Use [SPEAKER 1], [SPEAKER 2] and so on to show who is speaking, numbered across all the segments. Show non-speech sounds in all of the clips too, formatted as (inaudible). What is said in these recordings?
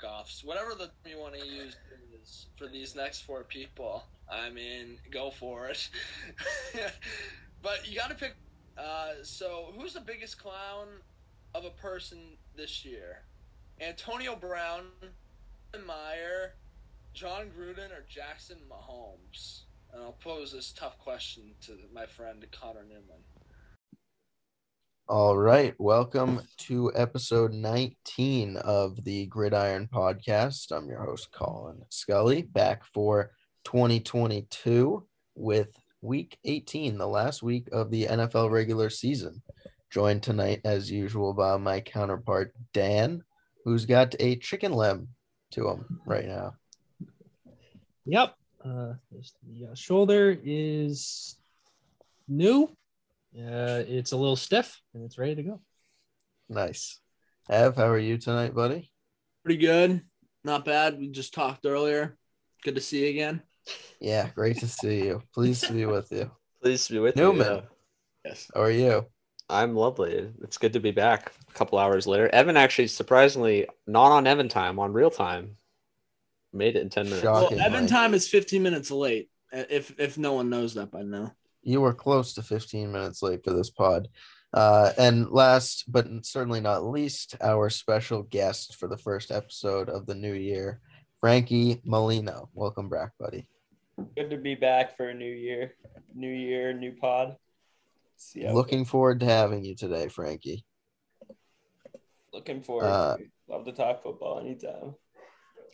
[SPEAKER 1] assholes, jerk offs, whatever the you want to use is for these next four people. I mean, go for it. (laughs) but you got to pick. Uh, so, who's the biggest clown of a person this year? Antonio Brown, Meyer, Jon Gruden, or Jackson Mahomes? And I'll pose this tough question to my friend Connor Newman.
[SPEAKER 2] All right. Welcome to episode 19 of the Gridiron Podcast. I'm your host, Colin Scully, back for 2022 with week 18, the last week of the NFL regular season. Joined tonight, as usual, by my counterpart, Dan, who's got a chicken limb to him right now.
[SPEAKER 3] Yep. Uh, the uh, shoulder is new. Uh, it's a little stiff and it's ready to go.
[SPEAKER 2] Nice. Ev, how are you tonight, buddy?
[SPEAKER 1] Pretty good. Not bad. We just talked earlier. Good to see you again.
[SPEAKER 2] Yeah, great to see you. Pleased to be with you. (laughs)
[SPEAKER 4] Pleased to be with
[SPEAKER 2] Newman.
[SPEAKER 4] you. yeah.
[SPEAKER 1] Yes.
[SPEAKER 2] How are you?
[SPEAKER 4] I'm lovely. It's good to be back a couple hours later. Evan actually surprisingly not on Evan time, on real time. Made it in 10 minutes.
[SPEAKER 2] Shock.
[SPEAKER 1] Well, Evan
[SPEAKER 2] late.
[SPEAKER 1] time is 15 minutes late. uh, If if no one knows that by now.
[SPEAKER 2] You were close to 15 minutes late for this pod. Uh, and last but certainly not least, our special guest for the first episode of the new year, Frankie Molino. Welcome back, buddy.
[SPEAKER 5] Good to be back for a new year, new year, new pod. See
[SPEAKER 2] Looking forward to having you today, Frankie.
[SPEAKER 5] looking forward.
[SPEAKER 2] uh,
[SPEAKER 5] to. Love to talk football anytime.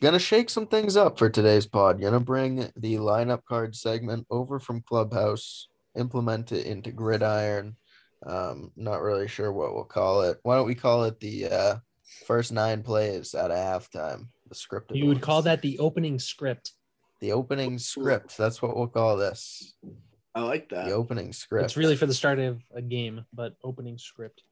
[SPEAKER 2] Gonna shake some things up for today's pod. Gonna bring the lineup card segment over from Clubhouse, implement it into Gridiron. Um, not really sure what we'll call it. Why don't we call it the uh, first nine plays out of halftime? The script.
[SPEAKER 3] You would call that the opening script.
[SPEAKER 2] the opening script. That's what we'll call this.
[SPEAKER 1] I like that.
[SPEAKER 2] The opening script.
[SPEAKER 3] It's really for the start of a game, but opening script.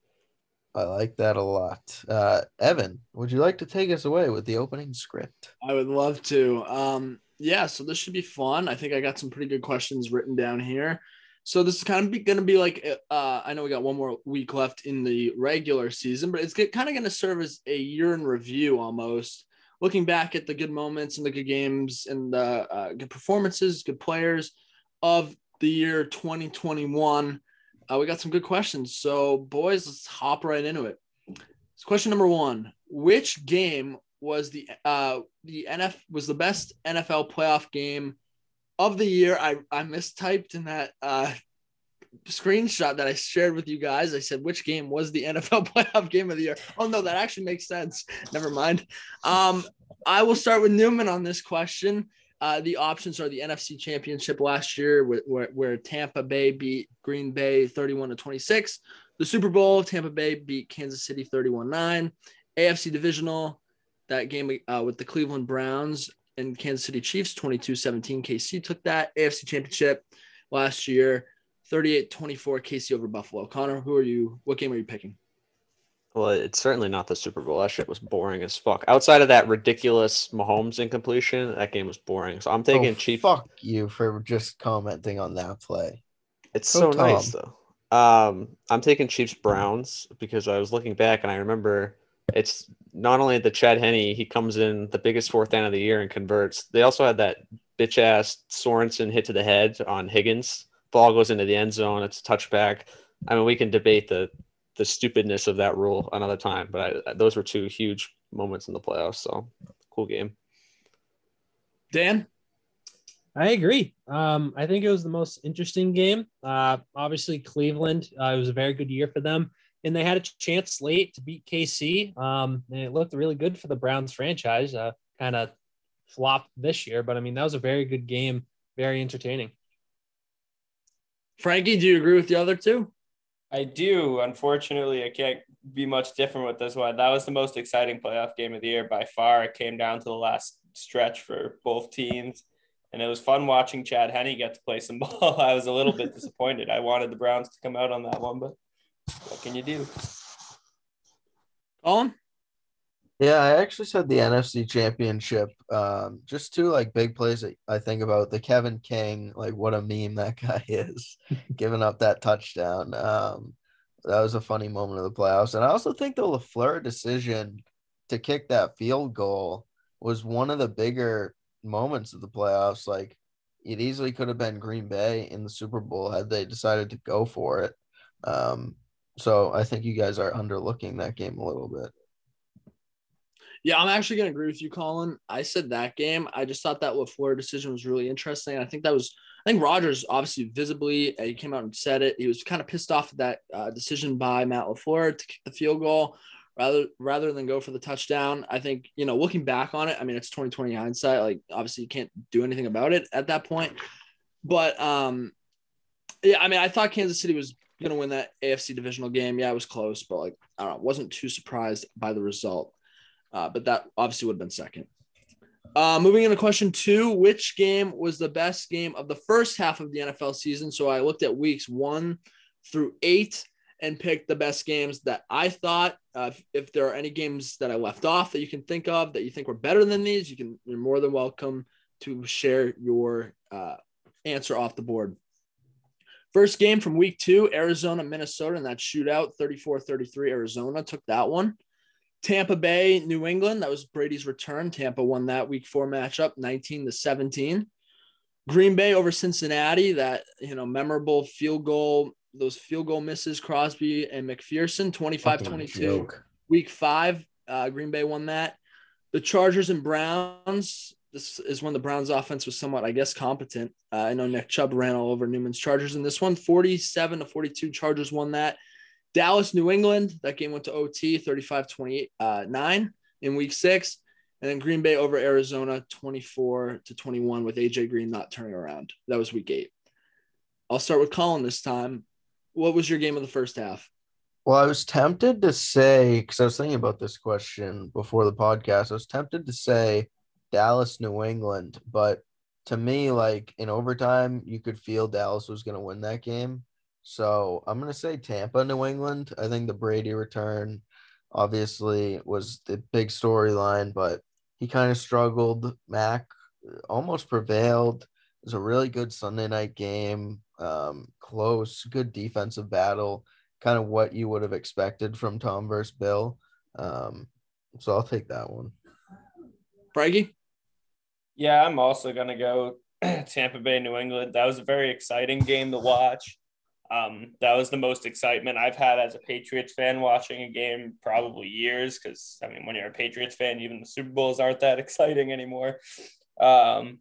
[SPEAKER 2] I like that a lot. Uh, Evan, would you like to take us away with the opening script?
[SPEAKER 1] I would love to. Um, yeah, so this should be fun. I think I got some pretty good questions written down here. So this is kind of going to be like, uh, I know we got one more week left in the regular season, but it's kind of going to serve as a year in review almost, looking back at the good moments and the good games and the uh, good performances, good players of the year 2021. Uh, we got some good questions. So, boys, let's hop right into it. So question number one: Which game was the uh the NF was the best NFL playoff game of the year? I I mistyped in that uh screenshot that I shared with you guys. I said which game was the (laughs) NFL playoff game of the year. Oh no, that actually makes sense. Never mind. Um, I will start with Newman on this question. Uh, the options are the NFC Championship last year, where, where, where Tampa Bay beat Green Bay 31 to 26. The Super Bowl, Tampa Bay beat Kansas City 31 9. AFC Divisional, that game uh, with the Cleveland Browns and Kansas City Chiefs 22 17. KC took that. AFC Championship last year 38 24. KC over Buffalo. Connor, who are you? What game are you picking?
[SPEAKER 4] Well, it's certainly not the Super Bowl. That shit was boring as fuck. Outside of that ridiculous Mahomes incompletion, that game was boring. So I'm taking
[SPEAKER 2] oh,
[SPEAKER 4] Chiefs.
[SPEAKER 2] Fuck you for just commenting on that play.
[SPEAKER 4] It's
[SPEAKER 2] Go
[SPEAKER 4] so nice though. Um, I'm taking Chiefs Browns because I was looking back and I remember it's not only the Chad Henne, he comes in the biggest fourth down of the year and converts. They also had that bitch ass Sorensen hit to the head on Higgins. Ball goes into the end zone. It's a touchback. I mean, we can debate the the stupidness of that rule another time, but I, those were two huge moments in the playoffs. So cool game.
[SPEAKER 1] Dan?
[SPEAKER 3] I agree. Um, I think it was the most interesting game. Uh, obviously, Cleveland, uh, it was a very good year for them, and they had a chance late to beat KC. Um, and it looked really good for the Browns franchise. Uh, kind of flopped this year, but I mean, that was a very good game, very entertaining.
[SPEAKER 1] Frankie, do you agree with the other two?
[SPEAKER 5] I do. Unfortunately, I can't be much different with this one. That was the most exciting playoff game of the year by far. It came down to the last stretch for both teams. And it was fun watching Chad Henne get to play some (laughs) ball. I was a little bit disappointed. I wanted the Browns to come out on that one, but what can you do?
[SPEAKER 1] Colin?
[SPEAKER 2] Yeah, I actually said the NFC Championship. Um, just two like big plays that I think about the Kevin King, like what a meme that (laughs) guy is, giving up that touchdown. Um, that was a funny moment of the playoffs, and I also think the LaFleur decision to kick that field goal was one of the bigger moments of the playoffs. Like it easily could have been Green Bay in the Super Bowl had they decided to go for it. Um, so I think you guys are underlooking that game a little bit.
[SPEAKER 1] Yeah, I'm actually to agree with you, Colin. I said that game. I just thought that LaFleur decision was really interesting. I think that was, I think Rodgers obviously visibly, uh, he came out and said it. He was kind of pissed off at that uh, decision by Matt LaFleur to kick the field goal rather rather than go for the touchdown. I think, you know, looking back on it, I mean, it's 2020 hindsight. Like, obviously, you can't do anything about it at that point. But, um, yeah, I mean, I thought Kansas City was going to win that AFC divisional game. Yeah, it was close, but like, I don't know, wasn't too surprised by the result. Uh, but that obviously would have been second. Uh, moving into question two, which game was the best game of the first half of the NFL season? So I looked at weeks one through eight and picked the best games that I thought. Uh, if, if, there are any games that I left off that you can think of that you think were better than these, you can. You're more than welcome to share your uh, answer off the board. First game from week two, Arizona, Minnesota, and that shootout, 34 33. Arizona took that one. Tampa Bay, New England. That was Brady's return. Tampa won that week four matchup, 19 to 17. Green Bay over Cincinnati, that you know, memorable field goal, those field goal misses, Crosby and McPherson, 25 22. Week five, uh, Green Bay won that. The Chargers and Browns. This is when the Browns offense was somewhat, I guess, competent. Uh, I know Nick Chubb ran all over Newman's Chargers in this one, 47 to 42. Chargers won that. Dallas, New England. That game went to OT 35 29 uh, in week six. And then Green Bay over Arizona 24 to 21 with AJ Green not turning around. That was week eight. I'll start with Colin this time. What was your game of the first half?
[SPEAKER 2] Well, I was tempted to say, because I was thinking about this question before the podcast, I was tempted to say Dallas, New England. But to me, like in overtime, you could feel Dallas was going to win that game. So I'm going to say Tampa, New England. I think the Brady return obviously was the big storyline, but he kind of struggled. Mac almost prevailed. It was a really good Sunday night game, um, close, good defensive battle, kind of what you would have expected from Tom versus Bill. Um, so I'll take that one.
[SPEAKER 1] Frankie?
[SPEAKER 5] Yeah, I'm also going to go (clears throat) Tampa Bay, New England. That was a very exciting game to watch. Um, that was the most excitement I've had as a Patriots fan watching a game probably years. Because I mean, when you're a Patriots fan, even the Super Bowls aren't that (laughs) exciting anymore. Um,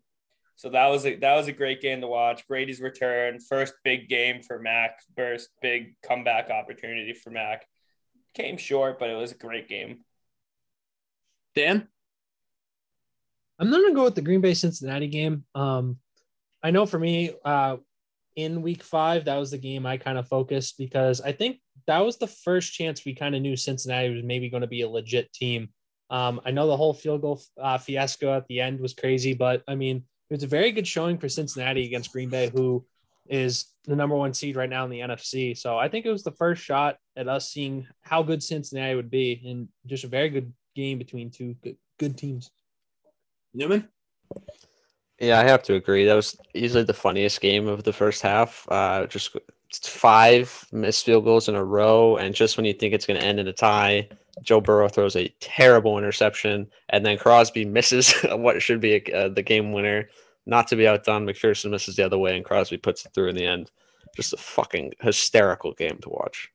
[SPEAKER 5] so that was a that was a great game to watch. Brady's return, first big game for Mac, first big comeback opportunity for Mac. Came short, but it was a great game.
[SPEAKER 1] Dan,
[SPEAKER 3] I'm not gonna go with the Green Bay Cincinnati game. Um, I know for me, uh, in week five, that was the game I kind of focused because I think that was the first chance we kind of knew Cincinnati was maybe going to be a legit team. Um, I know the whole field goal uh, fiasco at the end was crazy, but I mean, it was a very good showing for Cincinnati against Green Bay, who is the number one seed right now in the NFC. So I think it was the first shot at us seeing how good Cincinnati would be, and just a very good game between two good, good teams.
[SPEAKER 1] Newman?
[SPEAKER 4] Yeah, I have to agree. That was easily the funniest game of the first half. Uh, just five missed field goals in a row, and just when you think it's going to end in a tie, Joe Burrow throws a terrible interception, and then Crosby misses (laughs) what should be a, uh, the game winner. Not to be outdone, McPherson misses the other way, and Crosby puts it through in the end. Just a fucking hysterical game to watch.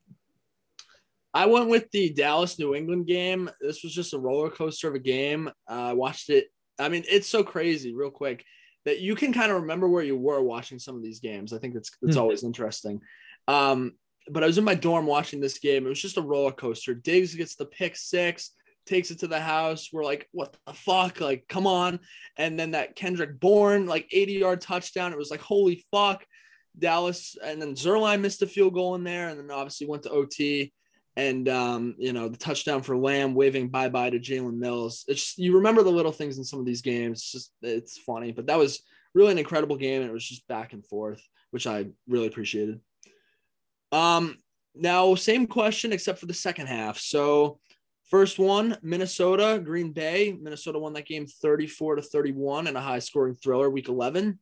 [SPEAKER 1] I went with the Dallas New England game. This was just a roller coaster of a game. I uh, watched it I mean, it's so crazy, real quick, that you can kind of remember where you were watching some of these games. I think it's it's mm-hmm. always interesting. Um, but I was in my dorm watching this game. It was just a roller coaster. Diggs gets the pick six, takes it to the house. We're like, what the fuck? Like, come on. And then that Kendrick Bourne, like 80 yard touchdown. It was like, holy fuck. Dallas. And then Zuerlein missed a field goal in there. And then obviously went to OT and um, you know the touchdown for Lamb waving bye bye to Jalen Mills. It's just, you remember the little things in some of these games. It's just it's funny, but that was really an incredible game, and it was just back and forth, which I really appreciated. Um, now same question except for the second half. So first one, Minnesota, Green Bay. Minnesota won that game 34 to 31 in a high scoring thriller, week 11.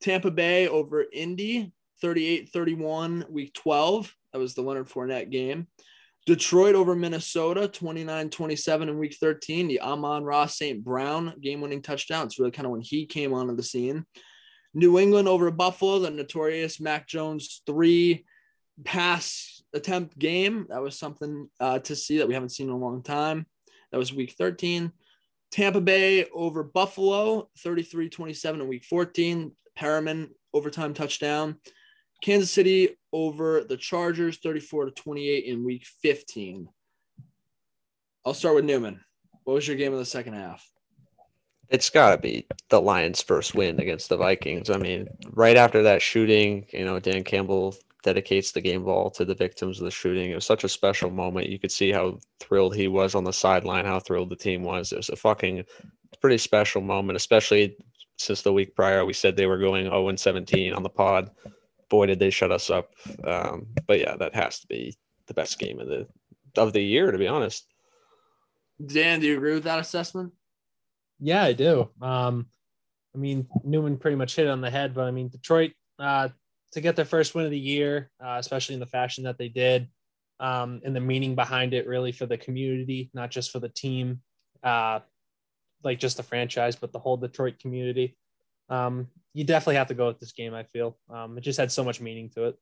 [SPEAKER 1] Tampa Bay over Indy, 38 31, week 12. That was the Leonard Fournette game. Detroit over Minnesota, 29 27 in week 13. The Amon-Ra St. Brown game winning touchdown. It's really kind of when he came onto the scene. New England over Buffalo, the notorious Mac Jones three pass attempt game. That was something uh, to see that we haven't seen in a long time. That was week 13. Tampa Bay over Buffalo, 33 27 in week 14. Perriman overtime touchdown. Kansas City over the Chargers, 34 to 28 in week 15. I'll start with Newman. What was your game of the second half?
[SPEAKER 4] It's got to be the Lions' first win against the Vikings. I mean, right after that shooting, you know, Dan Campbell dedicates the game ball to the victims of the shooting. It was such a special moment. You could see how thrilled he was on the sideline, how thrilled the team was. It was a fucking pretty special moment, especially since the week prior we said they were going 0 and 17 on the pod boy did they shut us up. Um, but yeah, that has to be the best game of the of the year, to be honest.
[SPEAKER 1] Dan, do you agree with that assessment?
[SPEAKER 3] Yeah, I do. Um, I mean, Newman pretty much hit it on the head, but I mean, Detroit uh, to get their first win of the year, uh, especially in the fashion that they did, um, and the meaning behind it, really for the community, not just for the team, uh, like just the franchise, but the whole Detroit community. Um, you definitely have to go with this game. I feel um, it just had so much meaning to it.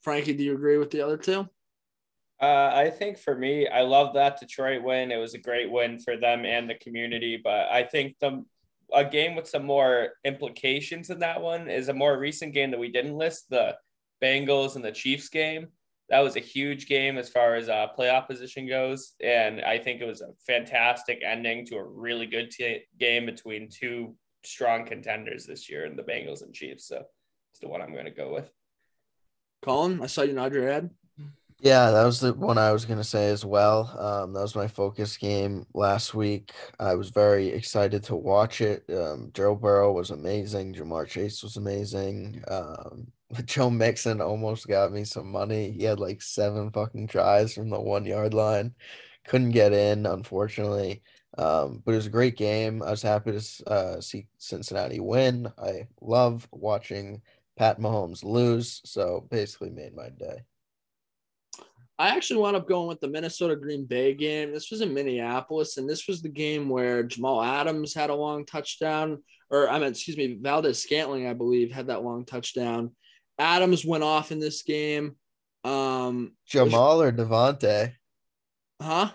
[SPEAKER 1] Frankie, do you agree with the other two?
[SPEAKER 5] Uh, I think for me, I love that Detroit win. It was a great win for them and the community. But I think the a game with some more implications in that one is a more recent game that we didn't list the Bengals and the Chiefs game. That was a huge game as far as uh, playoff position goes, and I think it was a fantastic ending to a really good t- game between two strong contenders this year in the Bengals and Chiefs. So it's the one I'm going to go with.
[SPEAKER 1] Colin, I saw you nod your head.
[SPEAKER 2] Yeah, that was the one I was going to say as well. Um, that was my focus game last week. I was very excited to watch it. Um, Joe Burrow was amazing. Ja'Marr Chase was amazing. Um, (laughs) Joe Mixon almost got me some money. He had like seven fucking tries from the one yard line. Couldn't get in, unfortunately. Um, but it was a great game. I was happy to uh, see Cincinnati win. I love watching Pat Mahomes lose. So basically made my day.
[SPEAKER 1] I actually wound up going with the Minnesota Green Bay game. This was in Minneapolis, and this was the game where Jamal Adams had a long touchdown, or I mean, excuse me, Valdes-Scantling, I believe, had that long touchdown. Adams went off in this game. Um,
[SPEAKER 2] Jamal or Davante?
[SPEAKER 1] Huh?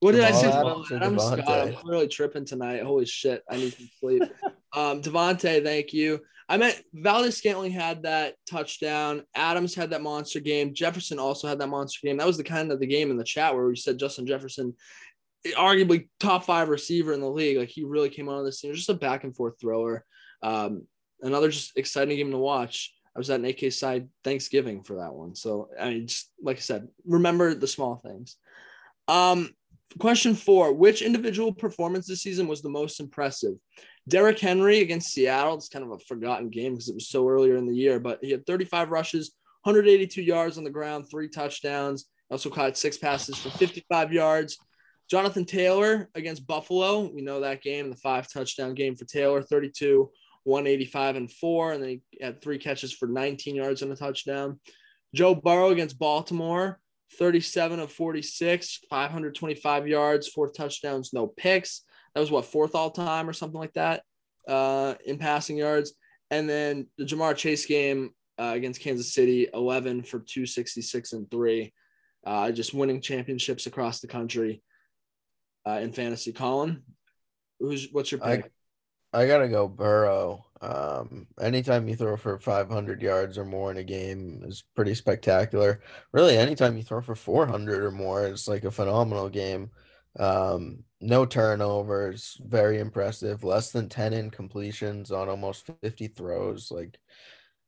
[SPEAKER 1] What did I say? Adams, Adams Scott. I'm clearly tripping tonight. Holy shit. I need some sleep. (laughs) um, Davante, thank you. I meant Valdes-Scantling had that touchdown. Adams had that monster game. Jefferson also had that monster game. That was the kind of the game in the chat where we said Justin Jefferson, arguably top five receiver in the league. Like he really came on the scene. Just a back and forth thrower. Um, another just exciting game to watch. I was at an AK side Thanksgiving for that one. So I mean, just like I said, remember the small things. Um, Question four Which individual performance this season was the most impressive? Derrick Henry against Seattle. It's kind of a forgotten game because it was so earlier in the year, but he had 35 rushes, 182 yards on the ground, three touchdowns. Also caught six passes for 55 yards. Jonathan Taylor against Buffalo. We know that game, the five touchdown game for Taylor, 32, 185, and four. And then he had three catches for 19 yards and a touchdown. Joe Burrow against Baltimore. 37 of 46, 525 yards, four touchdowns, no picks. That was what fourth all time or something like that uh, in passing yards. And then the Ja'Marr Chase game uh, against Kansas City, 11 for 266 and three, uh, just winning championships across the country uh, in fantasy. Colin, who's what's your pick?
[SPEAKER 2] I, gotta go Burrow. Um, anytime you throw for 500 yards or more in a game is pretty spectacular. Really, anytime you throw for 400 or more it's like a phenomenal game. Um, no turnovers, very impressive. Less than 10 incompletions on almost 50 throws. Like,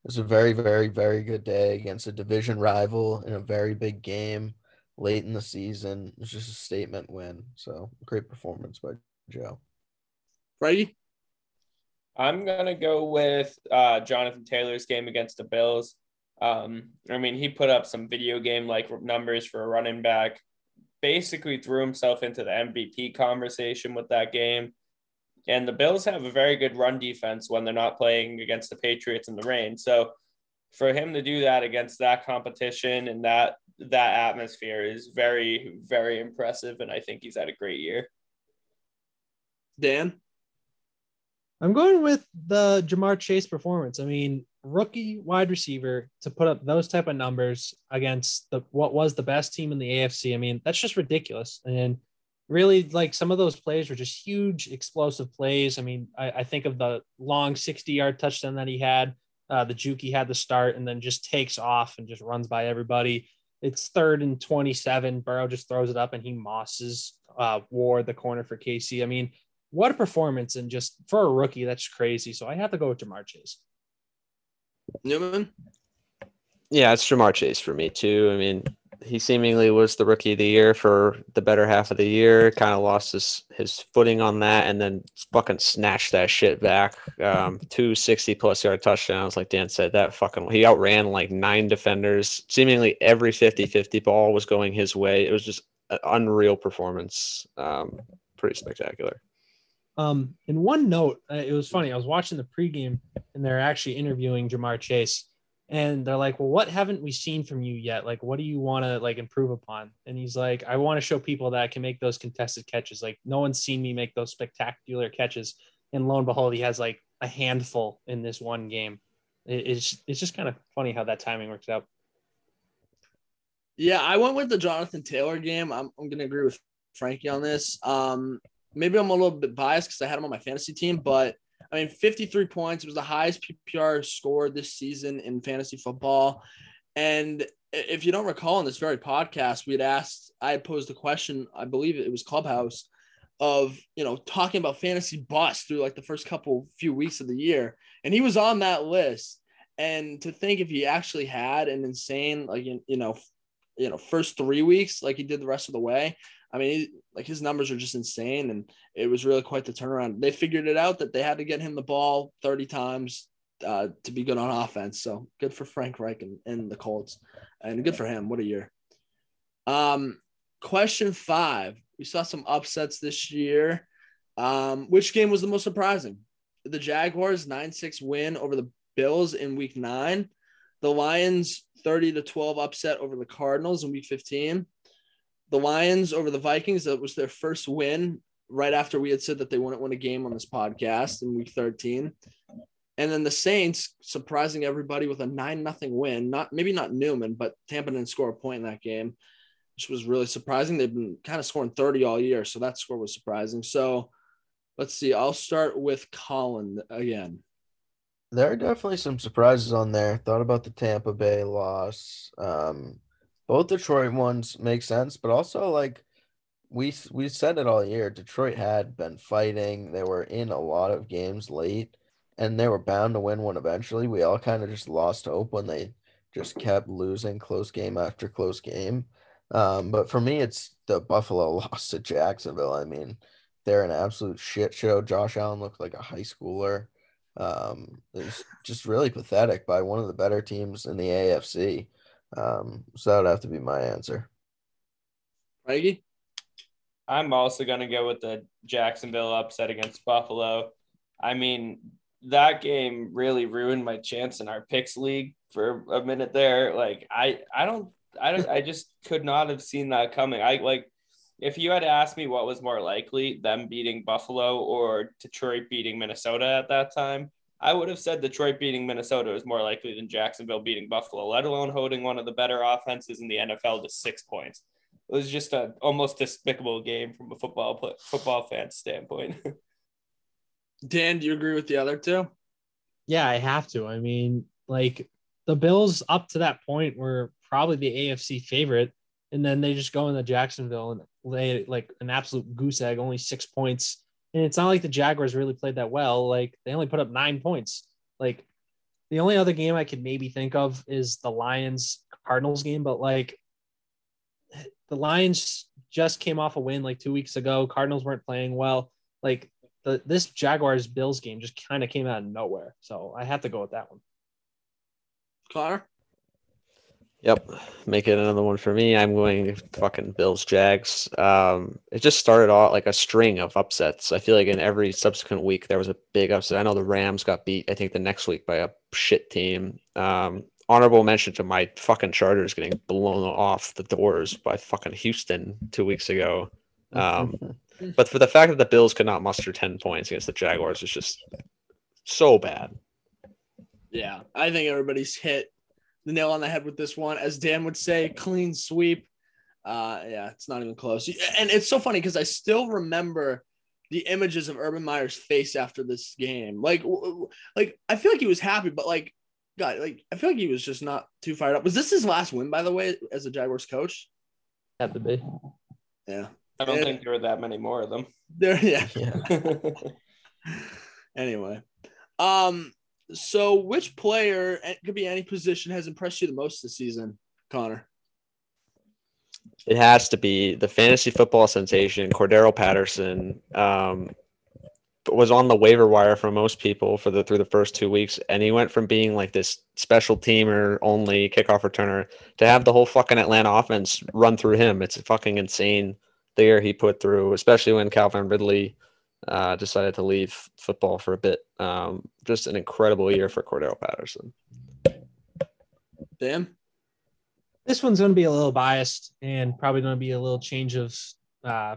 [SPEAKER 2] it's a very, very, very good day against a division rival in a very big game late in the season. It's just a statement win. So, great performance by Joe.
[SPEAKER 1] Frankie?
[SPEAKER 5] I'm gonna go with uh, Jonathan Taylor's game against the Bills. Um, I mean, he put up some video game like numbers for a running back. Basically, threw himself into the MVP conversation with that game. And the Bills have a very good run defense when they're not playing against the Patriots in the rain. So, for him to do that against that competition and that that atmosphere is very, very impressive. And I think he's had a great year.
[SPEAKER 1] Dan?
[SPEAKER 3] I'm going with the Ja'Marr Chase performance. I mean, rookie wide receiver to put up those type of numbers against the what was the best team in the AFC. I mean, that's just ridiculous. And really, like some of those plays were just huge, explosive plays. I mean, I, I think of the long 60 yard touchdown that he had. Uh, the juke he had to start and then just takes off and just runs by everybody. It's third and 27. Burrow just throws it up and he mosses uh, Ward, the corner for KC. I mean, what a performance! And just for a rookie, that's crazy. So I have to go with Ja'Marr Chase.
[SPEAKER 1] Newman?
[SPEAKER 4] Yeah, it's Ja'Marr Chase for me too. I mean, he seemingly was the rookie of the year for the better half of the year. Kind of lost his his footing on that, and then fucking snatched that shit back. Um, two 60 plus yard touchdowns, like Dan said. That fucking he outran like nine defenders. Seemingly every 50-50 ball was going his way. It was just an unreal performance. Um, pretty spectacular.
[SPEAKER 3] Um, in one note, it was funny. I was watching the pregame, and they're actually interviewing Ja'Marr Chase and they're like well what haven't we seen from you yet? Like what do you want to like improve upon? And he's like i want to show people that i can make those contested catches. Like no one's seen me make those spectacular catches. And lo and behold he has like a handful in this one game. It's it's just kind of funny how that timing works out.
[SPEAKER 1] Yeah i went with the jonathan taylor game. I'm, I'm gonna agree with frankie on this. Um maybe i'm a little bit biased because i had him on my fantasy team but I mean, 53 points. Was the highest PPR score this season in fantasy football. And if you don't recall in this very podcast, we had asked, I had posed a question, I believe it was Clubhouse, of, you know, talking about fantasy bust through like the first couple few weeks of the year. And he was on that list. And to think if he actually had an insane, like, you know, you know, first three weeks, like he did the rest of the way, I mean, like his numbers are just insane, and it was really quite the turnaround. They figured it out that they had to get him the ball 30 times uh, to be good on offense. So good for Frank Reich and, and the Colts, and good for him. What a year. Um, question five: We saw some upsets this year. Um, which game was the most surprising? The Jaguars 9-6 win over the Bills in week nine. The Lions 30 to 12 upset over the Cardinals in week 15 the Lions over the Vikings. That was their first win right after we had said that they wouldn't win a game on this podcast in week 13. And then the Saints surprising everybody with a nine nothing win. Not maybe not Newman, but Tampa didn't score a point in that game, which was really surprising. They've been kind of scoring 30 all year, so that score was surprising. So let's see. I'll start with Colin again.
[SPEAKER 2] There are definitely some surprises on there. Thought about the Tampa Bay loss. Um, both Detroit ones make sense, but also like we we said it all year. Detroit had been fighting. They were in a lot of games late, and they were bound to win one eventually. We all kind of just lost hope when they just kept losing close game after close game. Um, but for me, it's the Buffalo (laughs) loss to Jacksonville. I mean, they're an absolute shit show. Josh Allen looked like a high schooler. Um, it was just really pathetic by one of the better teams in the AFC. Um, so that would have to be my answer.
[SPEAKER 1] Reggie?
[SPEAKER 5] I'm also going to go with the Jacksonville upset against Buffalo. I mean, that game really ruined my chance in our picks league for a minute there. Like, I, I don't, I don't, I just (laughs) could not have seen that coming. I like, if you had asked me what was more likely, them beating Buffalo or Detroit beating Minnesota at that time, I would have said Detroit beating Minnesota is more likely than Jacksonville beating Buffalo, let alone holding one of the better offenses in the NFL to six points. It was just a almost despicable game from a football football fan standpoint. (laughs)
[SPEAKER 1] Dan, do you agree with the other two?
[SPEAKER 3] Yeah, I have to. I mean, like the Bills up to that point were probably the AFC favorite, and then they just go into Jacksonville and lay like an absolute goose egg, only six points and it's not like the Jaguars really played that well. Like they only put up nine points. Like the only other game I could maybe think of is the Lions Cardinals game, but like the Lions just came off a win like two weeks ago. Cardinals weren't playing well. Like the this Jaguars Bills game just kind of came out of nowhere. So I have to go with that one.
[SPEAKER 1] Connor?
[SPEAKER 4] Yep, make it another one for me. I'm going fucking Bills Jags. Um, it just started off like a string of upsets. I feel like in every subsequent week there was a big upset. I know the Rams got beat. I think the next week by a shit team. Um, honorable mention to my fucking Chargers getting blown off the doors by fucking Houston two weeks ago. Um, (laughs) but for the fact that the Bills could not muster 10 points against the Jaguars is just so bad.
[SPEAKER 1] Yeah, I think everybody's hit the nail on the head with this one. As Dan would say, clean sweep. Uh, yeah, it's not even close. And it's so funny because I still remember the images of Urban Meyer's face after this game. Like, like I feel like he was happy, but like, God, like I feel like he was just not too fired up. Was this his last win, by the way, as a Jaguars coach?
[SPEAKER 3] Have to be.
[SPEAKER 1] Yeah.
[SPEAKER 5] I don't
[SPEAKER 1] Yeah.
[SPEAKER 5] think there were that many more of them.
[SPEAKER 1] There, yeah.
[SPEAKER 2] Yeah. (laughs)
[SPEAKER 1] anyway, um, so which player it could be any position has impressed you the most this season, Connor?
[SPEAKER 4] It has to be the fantasy football sensation, Cordarrelle Patterson. Um, was on the waiver wire for most people for the through the first two weeks, and he went from being like this special teamer only kickoff returner to have the whole fucking Atlanta offense run through him. It's fucking insane the year he put through, especially when Calvin Ridley uh, decided to leave football for a bit. Um, just an incredible year for Cordarrelle Patterson.
[SPEAKER 1] Dan?
[SPEAKER 3] This one's going to be a little biased and probably going to be a little change of uh,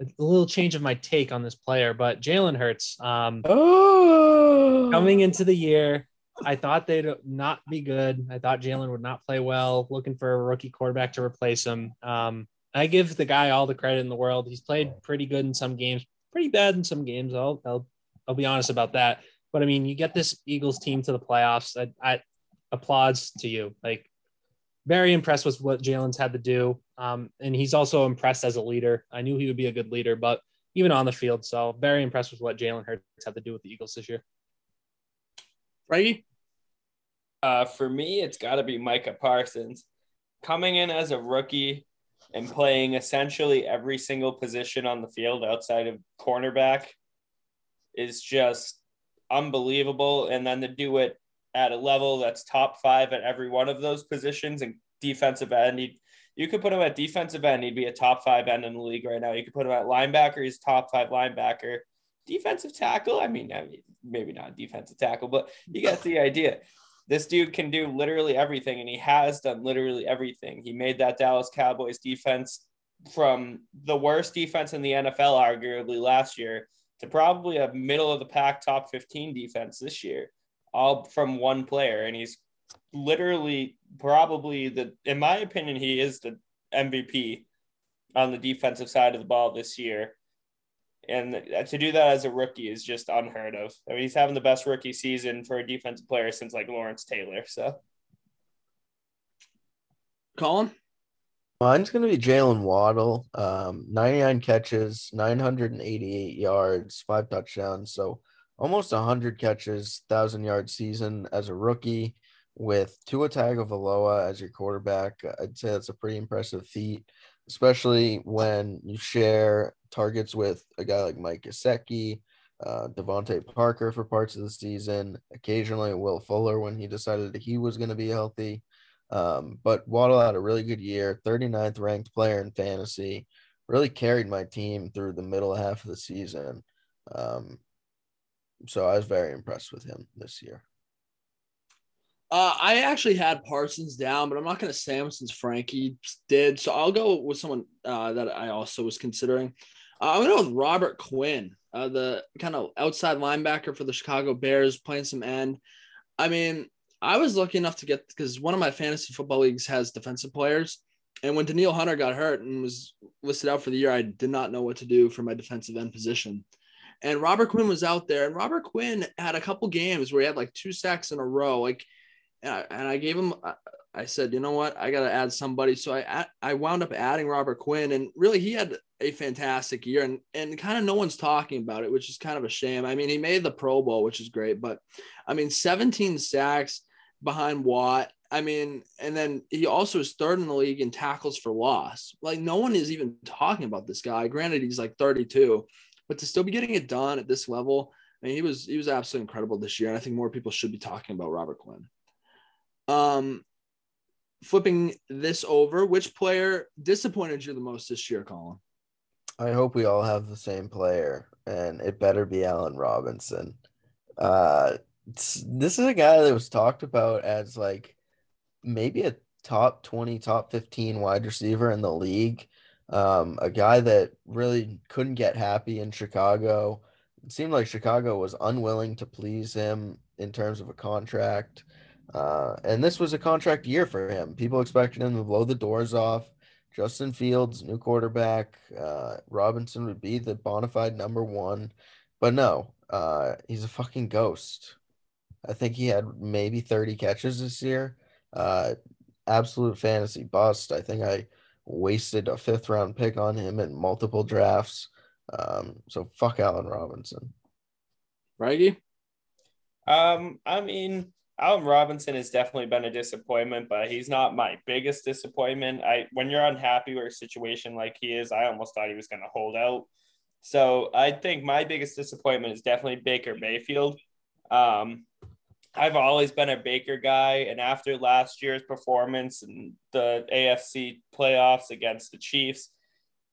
[SPEAKER 3] a little change of my take on this player, but Jalen Hurts. Um,
[SPEAKER 2] Oh,
[SPEAKER 3] coming into the year, I thought they'd not be good. I thought Jalen would not play well. Looking for a rookie quarterback to replace him. Um, I give the guy all the credit in the world. He's played pretty good in some games, pretty bad in some games. I'll I'll, I'll be honest about that. But I mean, you get this Eagles team to the playoffs. I, I applauds to you. Like, very impressed with what Jalen's had to do. Um, and he's also impressed as a leader. I knew he would be a good leader, but even on the field, so very impressed with what Jalen Hurts had to do with the Eagles this year.
[SPEAKER 1] Frankie?
[SPEAKER 5] Uh, for me, it's got to be Micah Parsons. Coming in as a rookie and playing essentially every single position on the field outside of cornerback is just unbelievable. And then to do it at a level that's top five at every one of those positions and defensive end, he, you could put him at defensive end, he'd be a top five end in the league right now. You could put him at linebacker, he's top five linebacker. Defensive tackle, I mean, I mean maybe not defensive tackle, but you get the idea. This dude can do literally everything, and he has done literally everything. He made that Dallas Cowboys defense from the worst defense in the NFL, arguably last year, to probably a middle of the pack top 15 defense this year, all from one player. And he's literally probably the, in my opinion, he is the MVP on the defensive side of the ball this year. And to do that as a rookie is just unheard of. I mean, he's having the best rookie season for a defensive player since like Lawrence Taylor. So
[SPEAKER 1] Colin?
[SPEAKER 2] Mine's gonna be Jaylen Waddle. Um, 99 catches, 988 yards, five touchdowns. So almost 100 catches, thousand yard season as a rookie with Tua Tagovailoa as your quarterback. I'd say that's a pretty impressive feat, especially when you share targets with a guy like Mike Gesicki, uh, DeVante Parker for parts of the season, occasionally Will Fuller when he decided that he was going to be healthy. Um, but Waddle had a really good year, 39th ranked player in fantasy, really carried my team through the middle half of the season. Um, so I was very impressed with him this year.
[SPEAKER 1] Uh, I actually had Parsons down, but I'm not going to say him since Frankie did. So I'll go with someone uh, that I also was considering. Uh, I'm going to go with Robert Quinn, uh, the kind of outside linebacker for the Chicago Bears, playing some end. I mean, I was lucky enough to get because one of my fantasy football leagues has defensive players. And when Danielle Hunter got hurt and was listed out for the year, I did not know what to do for my defensive end position. And Robert Quinn was out there, and Robert Quinn had a couple games where he had like two sacks in a row. Like, I, and I gave him, I said, you know what, I got to add somebody. So I I wound up adding Robert Quinn, and really he had a fantastic year, and and kind of no one's talking about it, which is kind of a shame. I mean, he made the Pro Bowl, which is great, but I mean, 17 sacks behind Watt. I mean, and then he also is third in the league in tackles for loss. Like no one is even talking about this guy. Granted, he's like 32, but to still be getting it done at this level, I mean, he was he was absolutely incredible this year, and I think more people should be talking about Robert Quinn. Um, flipping this over, which player disappointed you the most this year, Colin?
[SPEAKER 2] I hope we all have the same player, and it better be Allen Robinson. Uh, this is a guy that was talked about as like maybe a top 20, top 15 wide receiver in the league. Um, a guy that really couldn't get happy in Chicago. It seemed like Chicago was unwilling to please him in terms of a contract. Uh, and this was a contract year for him. People expected him to blow the doors off. Justin Fields, new quarterback. Uh, Robinson would be the bona fide number one. But no, uh, he's a fucking ghost. I think he had maybe 30 catches this year. Uh, absolute fantasy bust. I think I wasted a fifth round pick on him in multiple drafts. Um, so fuck Allen Robinson.
[SPEAKER 1] Righty?
[SPEAKER 5] Um, I mean, Allen Robinson has definitely been a disappointment, but he's not my biggest disappointment. I when you're unhappy with a situation like he is, I almost thought he was going to hold out. So I think my biggest disappointment is definitely Baker Mayfield. Um, I've always been a Baker guy, and after last year's performance and the AFC playoffs against the Chiefs,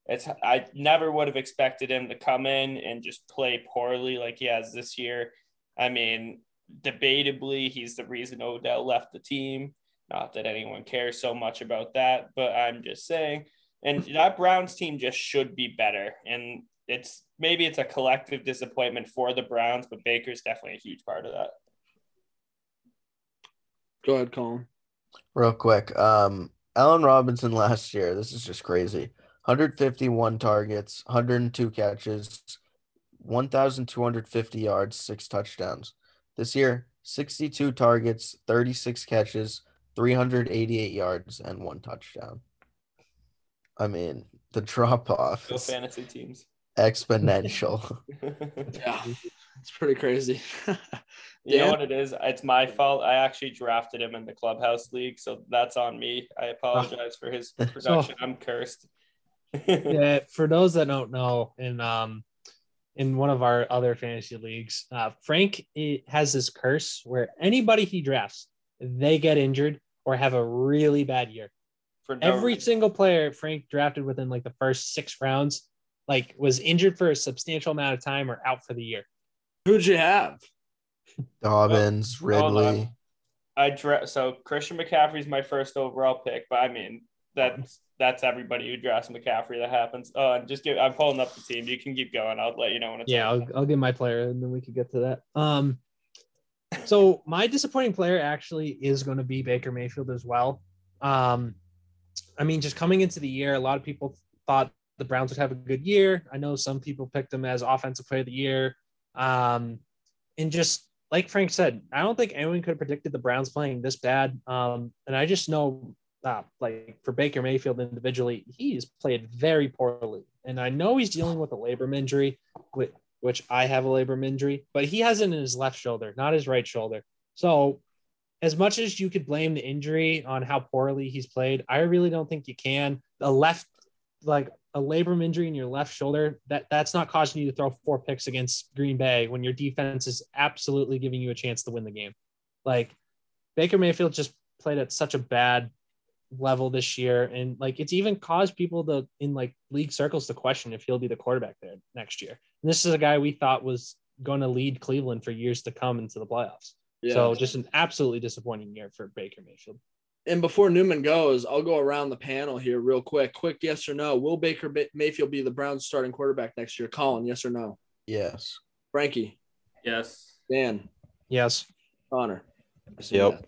[SPEAKER 5] it's I never would have expected him to come in and just play poorly like he has this year. I mean, debatably, he's the reason Odell left the team. Not that anyone cares so much about that, but I'm just saying. And that Browns team just should be better. And it's maybe it's a collective disappointment for the Browns, but Baker's definitely a huge part of that.
[SPEAKER 1] Go ahead, Colin.
[SPEAKER 2] Real quick, um, Allen Robinson last year, this is just crazy. 151 targets, 102 catches, 1,250 yards, six touchdowns. This year, 62 targets, 36 catches, 388 yards, and one touchdown. I mean, the drop off
[SPEAKER 5] Go
[SPEAKER 2] is
[SPEAKER 5] fantasy teams.
[SPEAKER 2] exponential. (laughs)
[SPEAKER 1] Yeah, (laughs) it's pretty crazy. (laughs)
[SPEAKER 5] You know
[SPEAKER 1] Yeah.
[SPEAKER 5] what it is? It's my fault. I actually drafted him in the clubhouse league, so that's on me. I apologize for his production. I'm cursed.
[SPEAKER 3] yeah, for those that don't know, in um in one of our other fantasy leagues, uh, Frank has this curse where anybody he drafts, they get injured or have a really bad year.
[SPEAKER 5] For no
[SPEAKER 3] Every
[SPEAKER 5] reason.
[SPEAKER 3] single player Frank drafted within like the first six rounds, like was injured for a substantial amount of time or out for the year.
[SPEAKER 1] Who'd you have?
[SPEAKER 2] Dobbins,
[SPEAKER 5] Hold on.
[SPEAKER 2] Ridley.
[SPEAKER 5] I dra- so Christian McCaffrey's my first overall pick, but I mean that's that's everybody who drafts McCaffrey that happens. Uh, just give. I'm pulling up the team. You can keep going. I'll let you know when it's.
[SPEAKER 3] Yeah, I'll, I'll get my player and then we can get to that. Um, so my disappointing player actually is going to be Baker Mayfield as well. Um, I mean, just coming into the year, a lot of people thought the Browns would have a good year. I know some people picked him as offensive player of the year. Um, and just like Frank said, I don't think anyone could have predicted the Browns playing this bad. Um, and I just know uh, like for Baker Mayfield individually, he's played very poorly. And I know he's dealing with a labrum injury, which, I have a labrum injury, but he has it in his left shoulder, not his right shoulder. So, as much as you could blame the injury on how poorly he's played, I really don't think you can. A left, like a labrum injury in your left shoulder, that that's not causing you to throw four picks against Green Bay when your defense is absolutely giving you a chance to win the game. Like Baker Mayfield just played at such a bad level this year and like it's even caused people to in like league circles to question if he'll be the quarterback there next year and this is a guy we thought was going to lead cleveland for years to come into the playoffs
[SPEAKER 1] Yeah.
[SPEAKER 3] so just an absolutely disappointing year for baker mayfield
[SPEAKER 1] and before Newman goes, I'll go around the panel here real quick. Quick yes or no. Will Baker Mayfield be the Browns starting quarterback next year? Colin, yes or no?
[SPEAKER 2] Yes.
[SPEAKER 1] Frankie,
[SPEAKER 5] Yes.
[SPEAKER 1] Dan,
[SPEAKER 3] yes
[SPEAKER 1] Connor.
[SPEAKER 4] Yep.
[SPEAKER 1] that.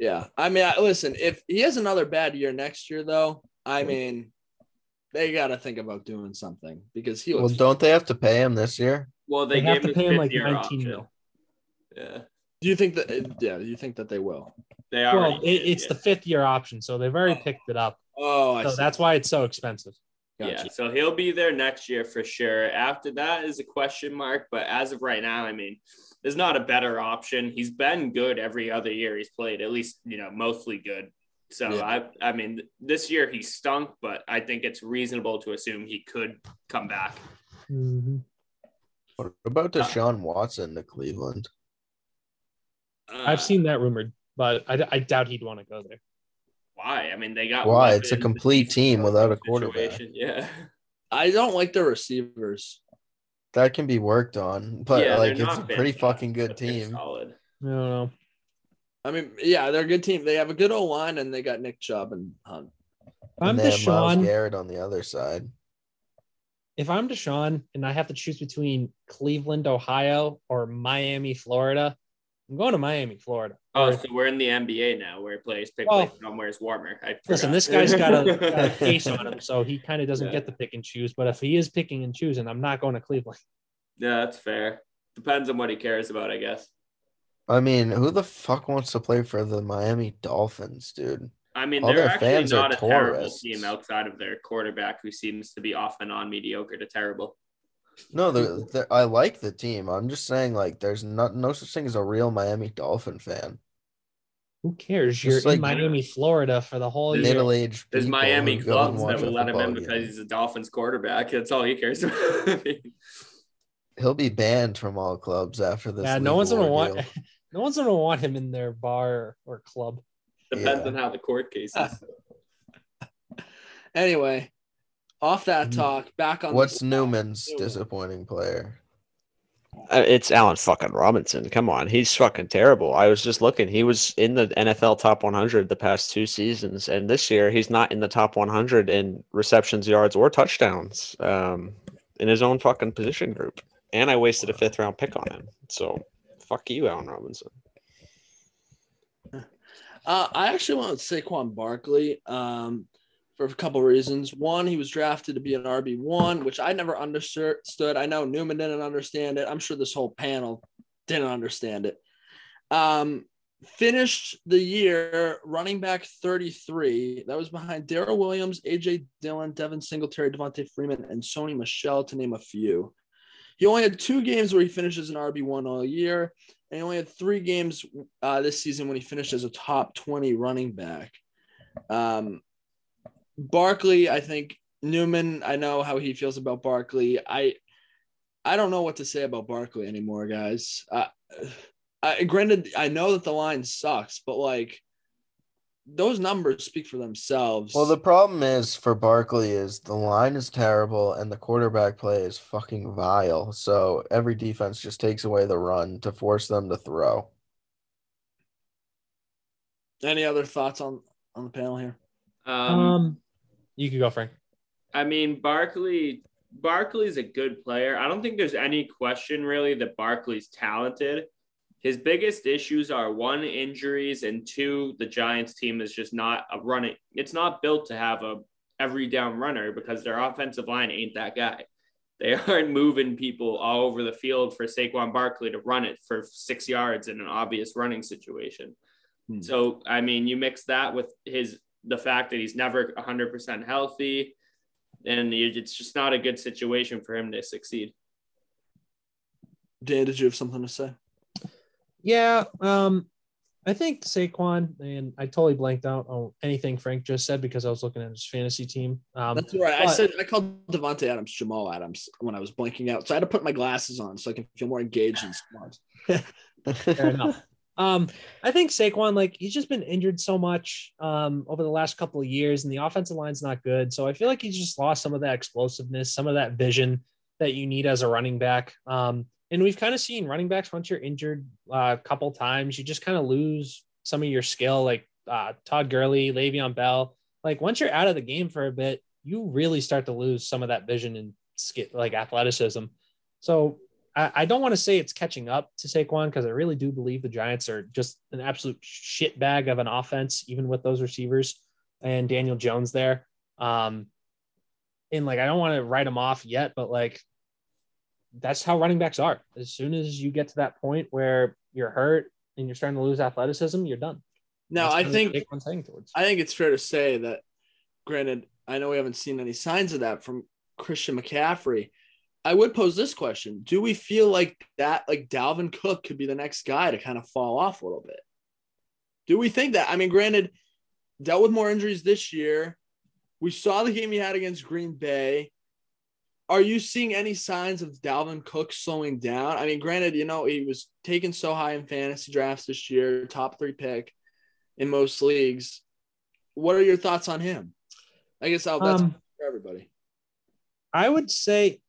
[SPEAKER 1] Yeah. I mean, I, listen, if he has another bad year next year, though, I mean, they got to think about doing something because he
[SPEAKER 2] Well,
[SPEAKER 1] looks.
[SPEAKER 2] don't they have to pay him this year?
[SPEAKER 5] Well,
[SPEAKER 3] they,
[SPEAKER 5] they,
[SPEAKER 3] have to pay him like
[SPEAKER 5] year
[SPEAKER 3] 19 mil
[SPEAKER 5] Yeah.
[SPEAKER 1] do you think that? Yeah. Do you think that they will?
[SPEAKER 5] They already.
[SPEAKER 3] well it, it's
[SPEAKER 5] yeah.
[SPEAKER 3] the fifth year option so they've already oh. picked it up
[SPEAKER 1] Oh, I
[SPEAKER 3] so
[SPEAKER 1] see.
[SPEAKER 3] that's why it's so expensive
[SPEAKER 1] Gotcha.
[SPEAKER 5] Yeah, so he'll be there next year for sure. After that is a question mark, but as of right now, I mean, there's not a better option. He's been good every other year he's played, at least you know, mostly good. So
[SPEAKER 1] Yeah.
[SPEAKER 5] I, I mean, this year he stunk, but I think it's reasonable to assume he could come back.
[SPEAKER 3] Mhm.
[SPEAKER 2] What about
[SPEAKER 5] Uh,
[SPEAKER 2] Deshaun Watson to Cleveland?
[SPEAKER 5] Uh,
[SPEAKER 3] i've seen that rumored but I, I doubt he'd want to go there
[SPEAKER 5] why. I mean, they got
[SPEAKER 2] Why? It's a complete team without a
[SPEAKER 5] situation.
[SPEAKER 2] quarterback.
[SPEAKER 5] Yeah,
[SPEAKER 1] I don't like the receivers.
[SPEAKER 2] That can be worked on, but
[SPEAKER 5] Yeah,
[SPEAKER 2] like it's a pretty
[SPEAKER 5] fantastic,
[SPEAKER 2] fucking good team.
[SPEAKER 5] Solid.
[SPEAKER 3] I don't know.
[SPEAKER 1] I mean, yeah, they're a good team. They have a good old line, and they got Nick Chubb and Hunt.
[SPEAKER 3] I'm
[SPEAKER 2] And they have Miles
[SPEAKER 3] Deshaun,
[SPEAKER 2] Garrett on the other side.
[SPEAKER 3] if I'm Deshaun and I have to choose between Cleveland, Ohio, or Miami, Florida, I'm going to Miami, Florida.
[SPEAKER 5] Oh,
[SPEAKER 3] Or-
[SPEAKER 5] so we're in the NBA now, where he plays pick
[SPEAKER 3] Well-
[SPEAKER 5] place somewhere is warmer. I
[SPEAKER 3] Listen, this guy's got a, (laughs) got a case on him, so he kind of doesn't
[SPEAKER 5] Yeah.
[SPEAKER 3] get the pick and choose. But if he is picking and choosing, I'm not going to Cleveland.
[SPEAKER 5] yeah, that's fair. Depends on what he cares about, I guess.
[SPEAKER 2] I mean, who the fuck wants to play for the Miami Dolphins, dude?
[SPEAKER 5] I mean,
[SPEAKER 2] All
[SPEAKER 5] they're
[SPEAKER 2] their
[SPEAKER 5] actually
[SPEAKER 2] fans are
[SPEAKER 5] not a terrible
[SPEAKER 2] tourists.
[SPEAKER 5] team outside of their quarterback, who seems to be off and on mediocre to terrible.
[SPEAKER 2] No, the, the, I like the team. I'm just saying, like, there's not no such thing as a real Miami Dolphin fan.
[SPEAKER 3] Who cares? You're
[SPEAKER 2] like-
[SPEAKER 3] in Miami, Florida for the whole year.
[SPEAKER 2] Middle aged
[SPEAKER 5] There's Miami
[SPEAKER 2] who go and
[SPEAKER 5] clubs that will let him in because
[SPEAKER 2] game.
[SPEAKER 5] he's a Dolphins quarterback. That's all he cares (laughs) about.
[SPEAKER 2] He'll be banned from all clubs after this.
[SPEAKER 3] Yeah, no
[SPEAKER 2] legal
[SPEAKER 3] one's gonna want.
[SPEAKER 2] ordeal. (laughs)
[SPEAKER 3] No one's gonna want him in their bar or club.
[SPEAKER 5] Depends
[SPEAKER 2] Yeah.
[SPEAKER 5] on how the court case is. (laughs)
[SPEAKER 1] Anyway, off that
[SPEAKER 2] Mhm.
[SPEAKER 1] talk, back on
[SPEAKER 2] What's
[SPEAKER 1] the-
[SPEAKER 2] Newman's
[SPEAKER 1] Newman.
[SPEAKER 2] disappointing player?
[SPEAKER 4] Uh, It's Allen fucking Robinson. Come on, he's fucking terrible. I was just looking. He was in the NFL top 100 the past two seasons, and this year he's not in the top 100 in receptions, yards, or touchdowns um, in his own fucking position group. And I wasted a fifth round pick on him. So fuck you, Allen Robinson.
[SPEAKER 1] Uh, I actually went with Saquon Barkley um, for a couple reasons. One, he was drafted to be an RB one, which I never understood. I know Newman didn't understand it. I'm sure this whole panel didn't understand it. Um, finished the year running back 33. That was behind Darrel Williams, AJ Dillon, Devin Singletary, Devonta Freeman, and Sony Michel, to name a few. He only had two games where he finished as an RB1 all year, and he only had three games uh, this season when he finished as a top 20 running back. Um, Barkley, I think Newman, I know how he feels about Barkley. I I don't know what to say about Barkley anymore, guys. Uh, I, granted, I know that the line sucks, but like those numbers speak for themselves.
[SPEAKER 2] Well, the problem is for Barkley is the line is terrible and the quarterback play is fucking vile. So every defense just takes away the run to force them to throw.
[SPEAKER 1] Any other thoughts on on the panel here?
[SPEAKER 5] Um,
[SPEAKER 3] Um, you could go, Frank.
[SPEAKER 5] I mean, Barkley. Barkley's a good player. I don't think there's any question really that Barkley's talented. His biggest issues are one, injuries, and two, the Giants team is just not a running. It's not built to have a every down runner because their offensive line ain't that guy. They (laughs) aren't moving people all over the field for Saquon Barkley to run it for six yards in an obvious running situation.
[SPEAKER 1] Hmm.
[SPEAKER 5] So, I mean, you mix that with his the fact that he's never 100% healthy, and it's just not a good situation for him to succeed.
[SPEAKER 1] Dan, did you have something to say?
[SPEAKER 3] Yeah, um, I think Saquon, and I totally blanked out on anything Frank just said because I was looking at his fantasy team. Um,
[SPEAKER 1] That's right. I said I called Davante Adams Jamal Adams when I was blanking out, so I had to put my glasses on so I can feel more engaged and (laughs) smart. (laughs)
[SPEAKER 3] Fair enough. Um, I think Saquon, like he's just been injured so much um over the last couple of years, and the offensive line's not good. So I feel like he's just lost some of that explosiveness, some of that vision that you need as a running back. Um, and we've kind of seen running backs once you're injured uh, a couple times, you just kind of lose some of your skill, like uh, Todd Gurley, Le'Veon Bell. Like once you're out of the game for a bit, you really start to lose some of that vision and sk- like athleticism. So I, I don't want to say it's catching up to Saquon because I really do believe the Giants are just an absolute shit bag of an offense, even with those receivers and Daniel Jones there. Um, and like I don't want to write them off yet, but like that's how running backs are. As soon as you get to that point where you're hurt and you're starting to lose athleticism, you're done.
[SPEAKER 1] Now, I think
[SPEAKER 3] what Saquon's heading towards.
[SPEAKER 1] I think it's fair to say that, granted, I know we haven't seen any signs of that from Christian McCaffrey. I would pose this question: Do we feel like that, like Dalvin Cook, could be the next guy to kind of fall off a little bit? Do we think that? I mean, granted, dealt with more injuries this year. We saw the game he had against Green Bay. Are you seeing any signs of Dalvin Cook slowing down? I mean, granted, you know, he was taken so high in fantasy drafts this year, top three pick in most leagues. What are your thoughts on him? I guess I'll, that's
[SPEAKER 3] Um,
[SPEAKER 1] for everybody.
[SPEAKER 3] I would say,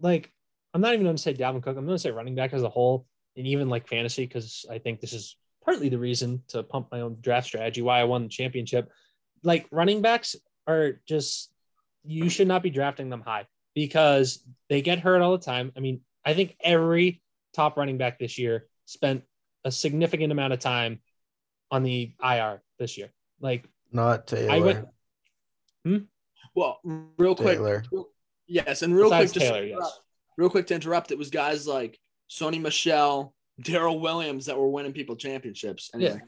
[SPEAKER 3] like, I'm not even going to say Dalvin Cook. I'm going to say running back as a whole, and even like fantasy, because I think this is partly the reason to pump my own draft strategy, why I won the championship. Like running backs are just, you should not be drafting them high because they get hurt all the time. I mean, I think every top running back this year spent a significant amount of time on the IR this year. Like,
[SPEAKER 2] Not Taylor.
[SPEAKER 3] I went,
[SPEAKER 1] Well, real quick,
[SPEAKER 2] Taylor.
[SPEAKER 1] Yes, and real
[SPEAKER 3] Besides
[SPEAKER 1] quick,
[SPEAKER 3] Taylor,
[SPEAKER 1] to
[SPEAKER 3] yes.
[SPEAKER 1] real quick to interrupt, it was guys like Sony Michel, Darrel Williams that were winning people championships. Anyway,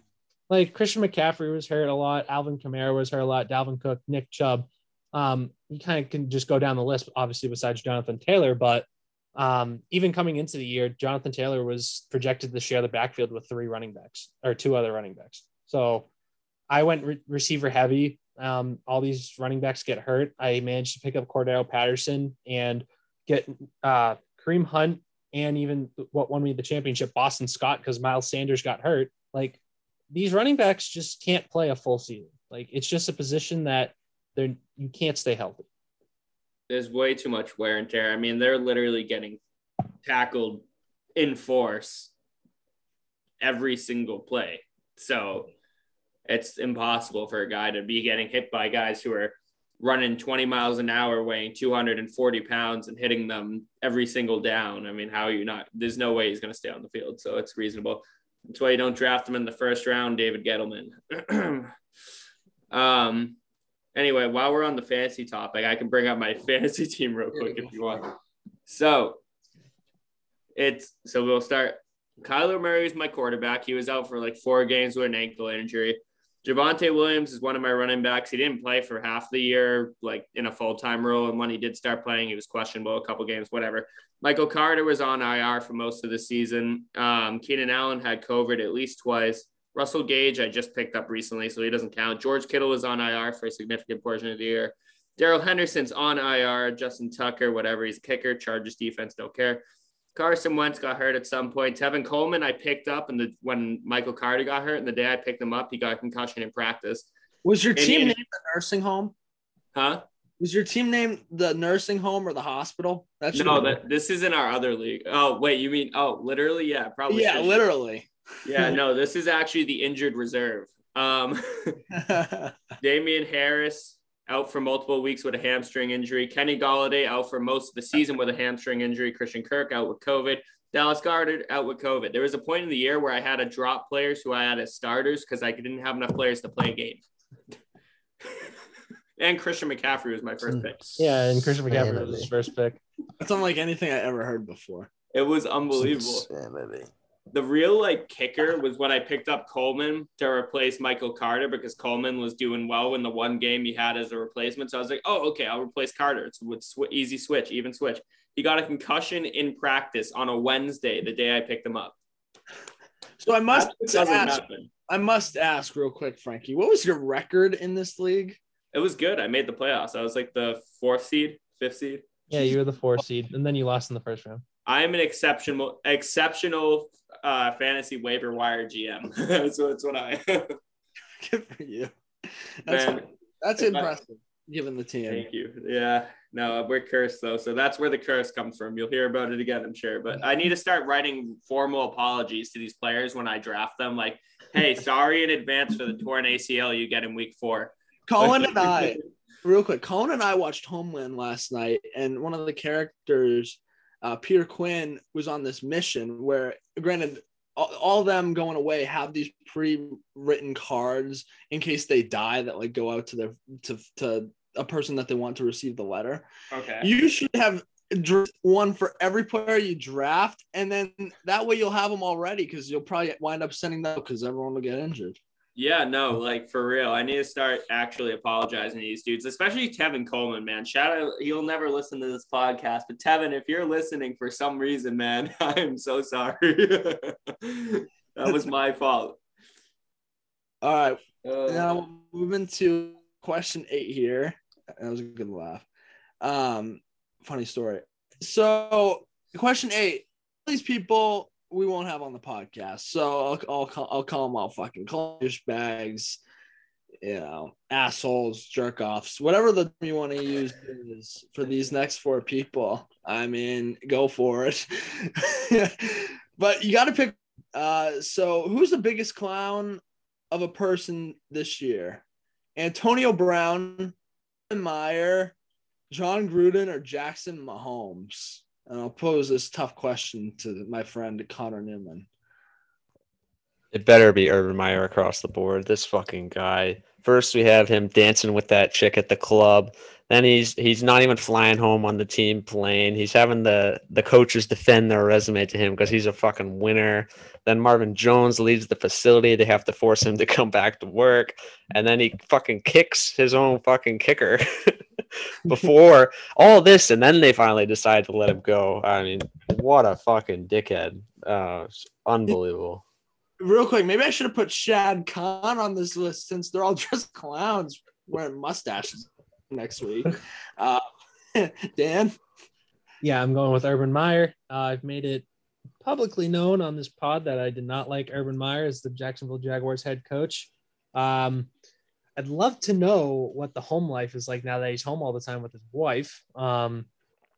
[SPEAKER 3] like Christian McCaffrey was hurt a lot, Alvin Kamara was hurt a lot, Dalvin Cook, Nick Chubb. Um, you kind of can just go down the list, obviously, besides Jonathan Taylor. But um, even coming into the year, Jonathan Taylor was projected to share the backfield with three running backs or two other running backs. So I went re- receiver heavy. Um, all these running backs get hurt. I managed to pick up Cordarrelle Patterson and get uh, Kareem Hunt and even what won me the championship, Boston Scott, because Miles Sanders got hurt. Like these running backs just can't play a full season. Like it's just a position that they're you can't stay healthy.
[SPEAKER 5] There's way too much wear and tear. I mean, they're literally getting tackled in force every single play. So it's impossible for a guy to be getting hit by guys who are running 20 miles an hour, weighing 240 pounds and hitting them every single down. I mean, how are you not? There's no way he's going to stay on the field. So it's reasonable. That's why you don't draft him in the first round, David Gettleman. (clears throat) um, anyway, while we're on the fantasy topic, I can bring up my (laughs) fantasy team real quick if you want. So it's so we'll start. Kyler Murray is my quarterback. He was out for like four games with an ankle injury. Javonte Williams is one of my running backs. He didn't play for half the year, like in a full time role. And when he did start playing, he was questionable a couple games, whatever. Michael Carter was on IR for most of the season. Um, Keenan Allen had COVID at least twice. Russell Gage, I just picked up recently, so he doesn't count. George Kittle was on IR for a significant portion of the year. Darrell Henderson's on IR. Justin Tucker, whatever, he's kicker. Chargers defense, don't care. Carson Wentz got hurt at some point. Tevin Coleman, I picked up, and the when Michael Carter got hurt, and the day I picked him up, he got a concussion in practice.
[SPEAKER 1] was your team named the nursing home?
[SPEAKER 5] Huh?
[SPEAKER 1] Was your team named the nursing home or the hospital? That's
[SPEAKER 5] No, that this is in our other league. Oh, wait, you mean oh, literally? Yeah, probably.
[SPEAKER 1] yeah,
[SPEAKER 5] should.
[SPEAKER 1] literally.
[SPEAKER 5] Yeah, no, (laughs) this is actually the injured reserve. Um, (laughs) (laughs) Damien Harris out for multiple weeks with a hamstring injury. Kenny Golladay out for most of the season with a hamstring injury. Christian Kirk out with COVID. Dallas Goedert out with COVID. There was a point in the year where I had to drop players who I had as starters because I didn't have enough players to play a game. (laughs) and Christian McCaffrey was my first pick.
[SPEAKER 3] Yeah, and Christian McCaffrey was his first pick.
[SPEAKER 1] That's unlike anything I ever heard before.
[SPEAKER 5] It was unbelievable.
[SPEAKER 2] Insanity.
[SPEAKER 5] The real like kicker was when I picked up Coleman to replace Michael Carter because Coleman was doing well in the one game he had as a replacement. So I was like, oh, okay, I'll replace Carter. It's with sw- easy switch, even switch. He got a concussion in practice on a Wednesday, the day I picked him up.
[SPEAKER 1] So I must ask.
[SPEAKER 5] happen.
[SPEAKER 1] I must ask real quick, Frankie. What was your record in this league?
[SPEAKER 5] It was good. I made the playoffs. I was like the fourth seed, fifth seed.
[SPEAKER 3] Yeah, you were the fourth seed, and then you lost in the first round.
[SPEAKER 5] I am an exceptional, exceptional uh, fantasy waiver wire GM. so (laughs) that's what I. (laughs)
[SPEAKER 1] Good for you. That's,
[SPEAKER 5] Man,
[SPEAKER 1] that's
[SPEAKER 5] if I-
[SPEAKER 1] impressive, given the team.
[SPEAKER 5] Thank you. Yeah. No, we're cursed though. So that's where the curse comes from. You'll hear about it again, I'm sure. But I need to start writing formal apologies to these players when I draft them. Like, hey, (laughs) sorry in advance for the torn ACL you get in week four.
[SPEAKER 1] Colin and I, real quick, Colin and I watched Homeland last night, and one of the characters, uh, Peter Quinn, was on this mission where, granted, all, all them going away have these pre-written cards in case they die that like go out to their to to a person that they want to receive the letter.
[SPEAKER 5] Okay.
[SPEAKER 1] You should have one for every player you draft, and then that way you'll have them already because you'll probably wind up sending them because everyone will get injured.
[SPEAKER 5] Yeah, no, like for real. I need to start actually apologizing to these dudes, especially Tevin Coleman, man. Shout out, he'll never listen to this podcast, but Tevin, if you're listening for some reason, man, (laughs) I'm so sorry. (laughs) that was my fault.
[SPEAKER 1] All right,
[SPEAKER 5] Uh,
[SPEAKER 1] now we're moving to question eight here. That was a good laugh. Um, funny story. So, question eight. These people we won't have on the podcast, so I'll I'll call, I'll call them all fucking bags. you know, assholes, jerk offs, whatever the you want to use is for these next four people. I mean, go for it. (laughs) but you got to pick. Uh, so who's the biggest clown of a person this year? Antonio Brown, Meyer, Jon Gruden, or Jackson Mahomes? And I'll pose this tough question to my friend Connor Newman.
[SPEAKER 4] It better be Urban Meyer across the board. This fucking guy. First, we have him dancing with that chick at the club. Then he's he's not even flying home on the team plane. He's having the the coaches defend their resume to him because he's a fucking winner. Then Marvin Jones leaves the facility. They have to force him to come back to work, and then he fucking kicks his own fucking kicker (laughs) before all this, and then they finally decide to let him go. I mean, what a fucking dickhead! Uh, unbelievable
[SPEAKER 1] real quick, maybe I should have put Shad Khan on this list since they're all (laughs) just clowns wearing mustaches next week. (laughs) Uh, (laughs) Dan?
[SPEAKER 3] Yeah, I'm going with Urban Meyer. Uh, I've made it publicly known on this pod that I did not like Urban Meyer as the Jacksonville Jaguars head coach. Um, I'd love to know what the home life is like now that he's home all the time with his wife. Um,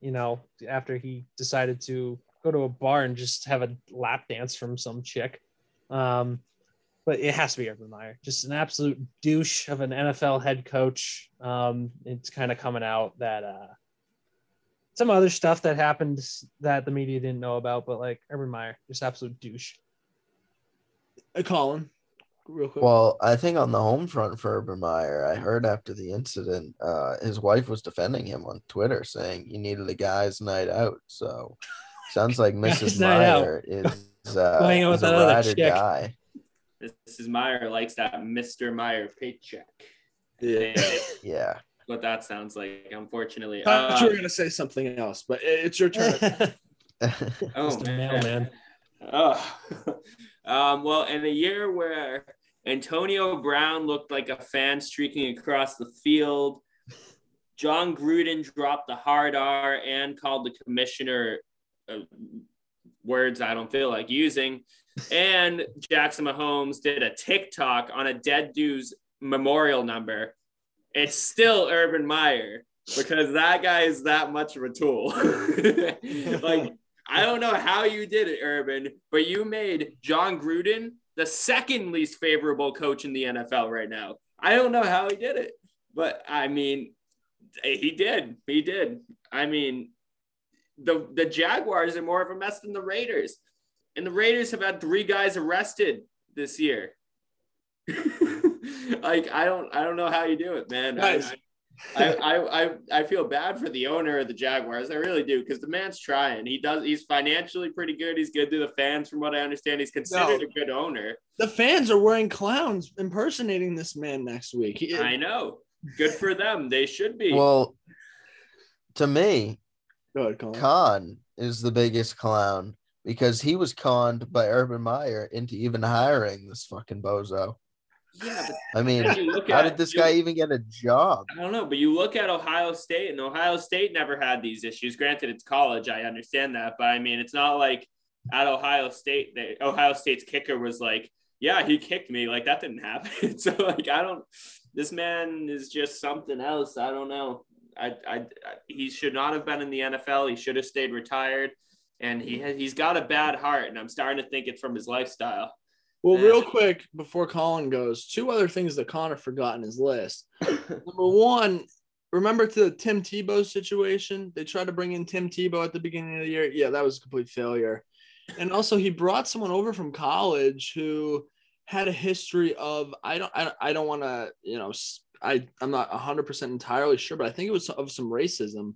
[SPEAKER 3] you know, after he decided to go to a bar and just have a lap dance from some chick. Um, but it has to be Urban Meyer, just an absolute douche of an NFL head coach. Um, it's kind of coming out that uh, some other stuff that happened that the media didn't know about, but like Urban Meyer, just absolute douche.
[SPEAKER 1] Hey, Colin, real quick.
[SPEAKER 2] Well, I think on the home front for Urban Meyer, I heard after the incident, uh, his wife was defending him on Twitter, saying he needed a guy's night out. So sounds like (laughs) Mrs. Meyer is uh,
[SPEAKER 3] Going with
[SPEAKER 2] a
[SPEAKER 3] that other
[SPEAKER 2] ride or
[SPEAKER 3] chick.
[SPEAKER 2] die.
[SPEAKER 5] Mrs. Meyer likes that Mr. Meyer paycheck.
[SPEAKER 1] Yeah. (laughs)
[SPEAKER 2] Yeah.
[SPEAKER 5] what that sounds like, unfortunately.
[SPEAKER 1] I thought
[SPEAKER 5] Uh,
[SPEAKER 1] you were gonna say something else, but it's your turn. (laughs)
[SPEAKER 5] oh,
[SPEAKER 3] Mr.
[SPEAKER 5] man.
[SPEAKER 3] Mailman.
[SPEAKER 5] Oh. (laughs) um, well, in a year where Antonio Brown looked like a fan streaking across the field, Jon Gruden dropped the hard R and called the commissioner uh, words I don't feel like using, and Jackson Mahomes did a TikTok on a dead dude's memorial number. It's still Urban Meyer because that guy is that much of a tool. (laughs) like I don't know how you did it, Urban, but you made Jon Gruden the second least favorable coach in the NFL right now. I don't know how he did it, but I mean, he did. He did. I mean, the the Jaguars are more of a mess than the Raiders, and the Raiders have had three guys arrested this year. (laughs) like I don't I don't know how you do it, man. I- I, I, I, I feel bad for the owner of the Jaguars. I really do because the man's trying. He does. He's financially pretty good. He's good to the fans, from what I understand. He's considered
[SPEAKER 1] No.
[SPEAKER 5] a good owner.
[SPEAKER 1] The fans are wearing clowns impersonating this man next week. He-
[SPEAKER 5] I know. Good for them. They should be.
[SPEAKER 2] well, to me,
[SPEAKER 1] Go ahead, Colin.
[SPEAKER 2] Khan is the biggest clown because he was conned by Urban Meyer into even hiring this fucking bozo.
[SPEAKER 5] yeah,
[SPEAKER 2] I mean, how did this
[SPEAKER 5] you-
[SPEAKER 2] guy even get a job?
[SPEAKER 5] I don't know, but you look at Ohio State, and Ohio State never had these issues. Granted, it's college. I understand that, but I mean, it's not like at Ohio State, Ohio State's kicker was like, "Yeah, he kicked me." Like that didn't (laughs) happen. so like, I don't. This man is just something else. I don't know. I, I, I he should not have been in the NFL. He should have stayed retired. And he has, he's got a bad heart, and I'm starting to think it's from his lifestyle.
[SPEAKER 1] Well, real quick before Colin goes, two other things that Connor forgot in his list. (coughs) Number one, remember to the Tim Tebow situation? They tried to bring in Tim Tebow at the beginning of the year. Yeah, that was a complete failure. And also, he brought someone over from college who had a history of I don't I, I don't want to you know I I'm not 100 percent entirely sure, but I think it was of some racism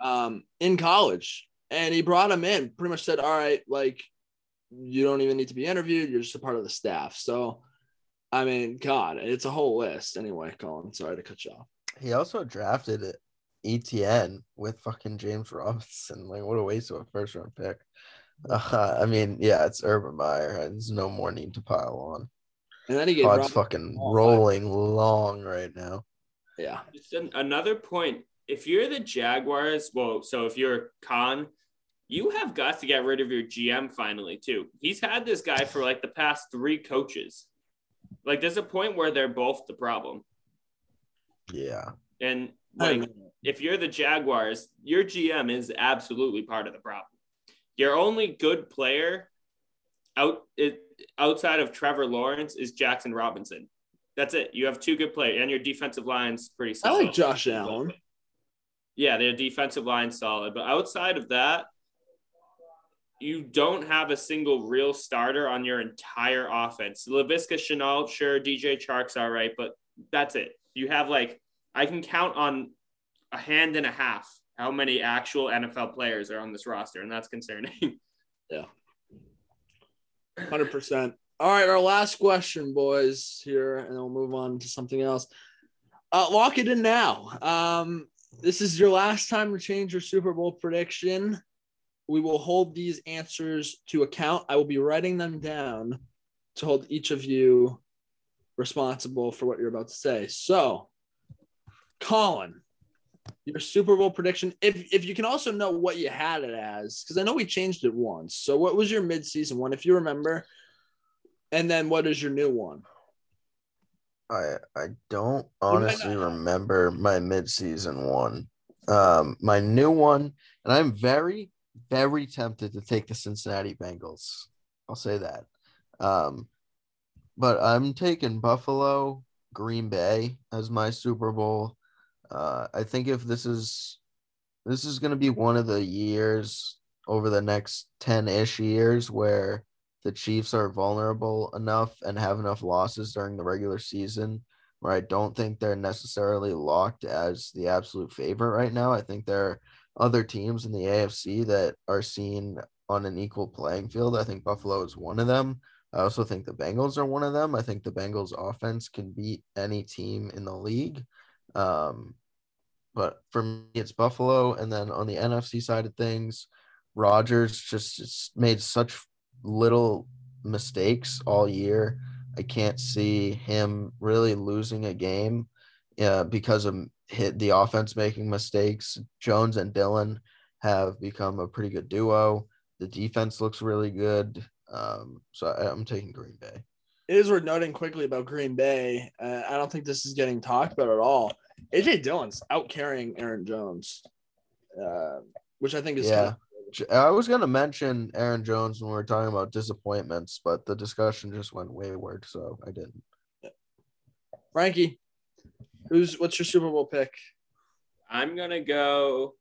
[SPEAKER 1] um, in college. And he brought him in, pretty much said, "All right, like you don't even need to be interviewed. You're just a part of the staff." So, I mean, God, it's a whole list. Anyway, Colin, sorry to cut you off.
[SPEAKER 2] He also drafted it Etienne with fucking James Robinson. Like, what a waste of a first round pick. Uh, I mean, yeah, it's Urban Meyer. There's no more need to pile on.
[SPEAKER 1] And then he gave
[SPEAKER 2] Pod's
[SPEAKER 1] Rob-
[SPEAKER 2] fucking
[SPEAKER 1] Oh,
[SPEAKER 2] rolling long right now.
[SPEAKER 1] yeah.
[SPEAKER 5] Just an, another point. If you're the Jaguars, well, so if you're Khan, you have got to get rid of your GM finally too. He's had this guy for like the past three coaches. Like there's a point where they're both the problem.
[SPEAKER 2] Yeah.
[SPEAKER 5] And
[SPEAKER 1] I
[SPEAKER 5] like if you're the Jaguars, your GM is absolutely part of the problem. Your only good player out it, outside of Trevor Lawrence is Jackson Robinson. That's it. You have two good players, and your defensive line's pretty solid.
[SPEAKER 1] I like Josh Allen.
[SPEAKER 5] Yeah, their defensive line's solid, but outside of that, you don't have a single real starter on your entire offense. Laviska Shenault, sure, DJ Chark's all right, but that's it. You have like I can count on a hand and a half how many actual NFL players are on this roster, and that's concerning. (laughs) yeah.
[SPEAKER 1] Hundred percent. All right, our last question, boys, here, and we'll move on to something else. Uh, lock it in now. Um, this is your last time to change your Super Bowl prediction. We will hold these answers to account. I will be writing them down to hold each of you responsible for what you're about to say. So, Colin, your Super Bowl prediction. If if you can also know what you had it as, because I know we changed it once. So, what was your midseason one, if you remember? And then what is your new one?
[SPEAKER 2] I I don't honestly remember my midseason one. Um, my new one, and I'm very, very tempted to take the Cincinnati Bengals. I'll say that. Um, but I'm taking Buffalo, Green Bay as my Super Bowl. Uh, I think if this is this is going to be one of the years over the next 10-ish years where the Chiefs are vulnerable enough and have enough losses during the regular season where I don't think they're necessarily locked as the absolute favorite right now. I think there are other teams in the AFC that are seen on an equal playing field. I think Buffalo is one of them. I also think the Bengals are one of them. I think the Bengals offense can beat any team in the league. Um, but for me, it's Buffalo. And then on the NFC side of things, Rodgers just just made such little mistakes all year. I can't see him really losing a game uh, because of hit the offense making mistakes. Jones and Dillon have become a pretty good duo. The defense looks really good. Um, so I, I'm taking Green Bay.
[SPEAKER 1] It is worth noting quickly about Green Bay. Uh, I don't think this is getting talked about at all. AJ Dillon's out carrying Aaron Jones, uh, which I think is
[SPEAKER 2] Yeah. J- I was gonna mention Aaron Jones when we were talking about disappointments, but the discussion just went wayward, so I didn't.
[SPEAKER 1] Frankie. Who's what's your Super Bowl pick?
[SPEAKER 5] I'm gonna go.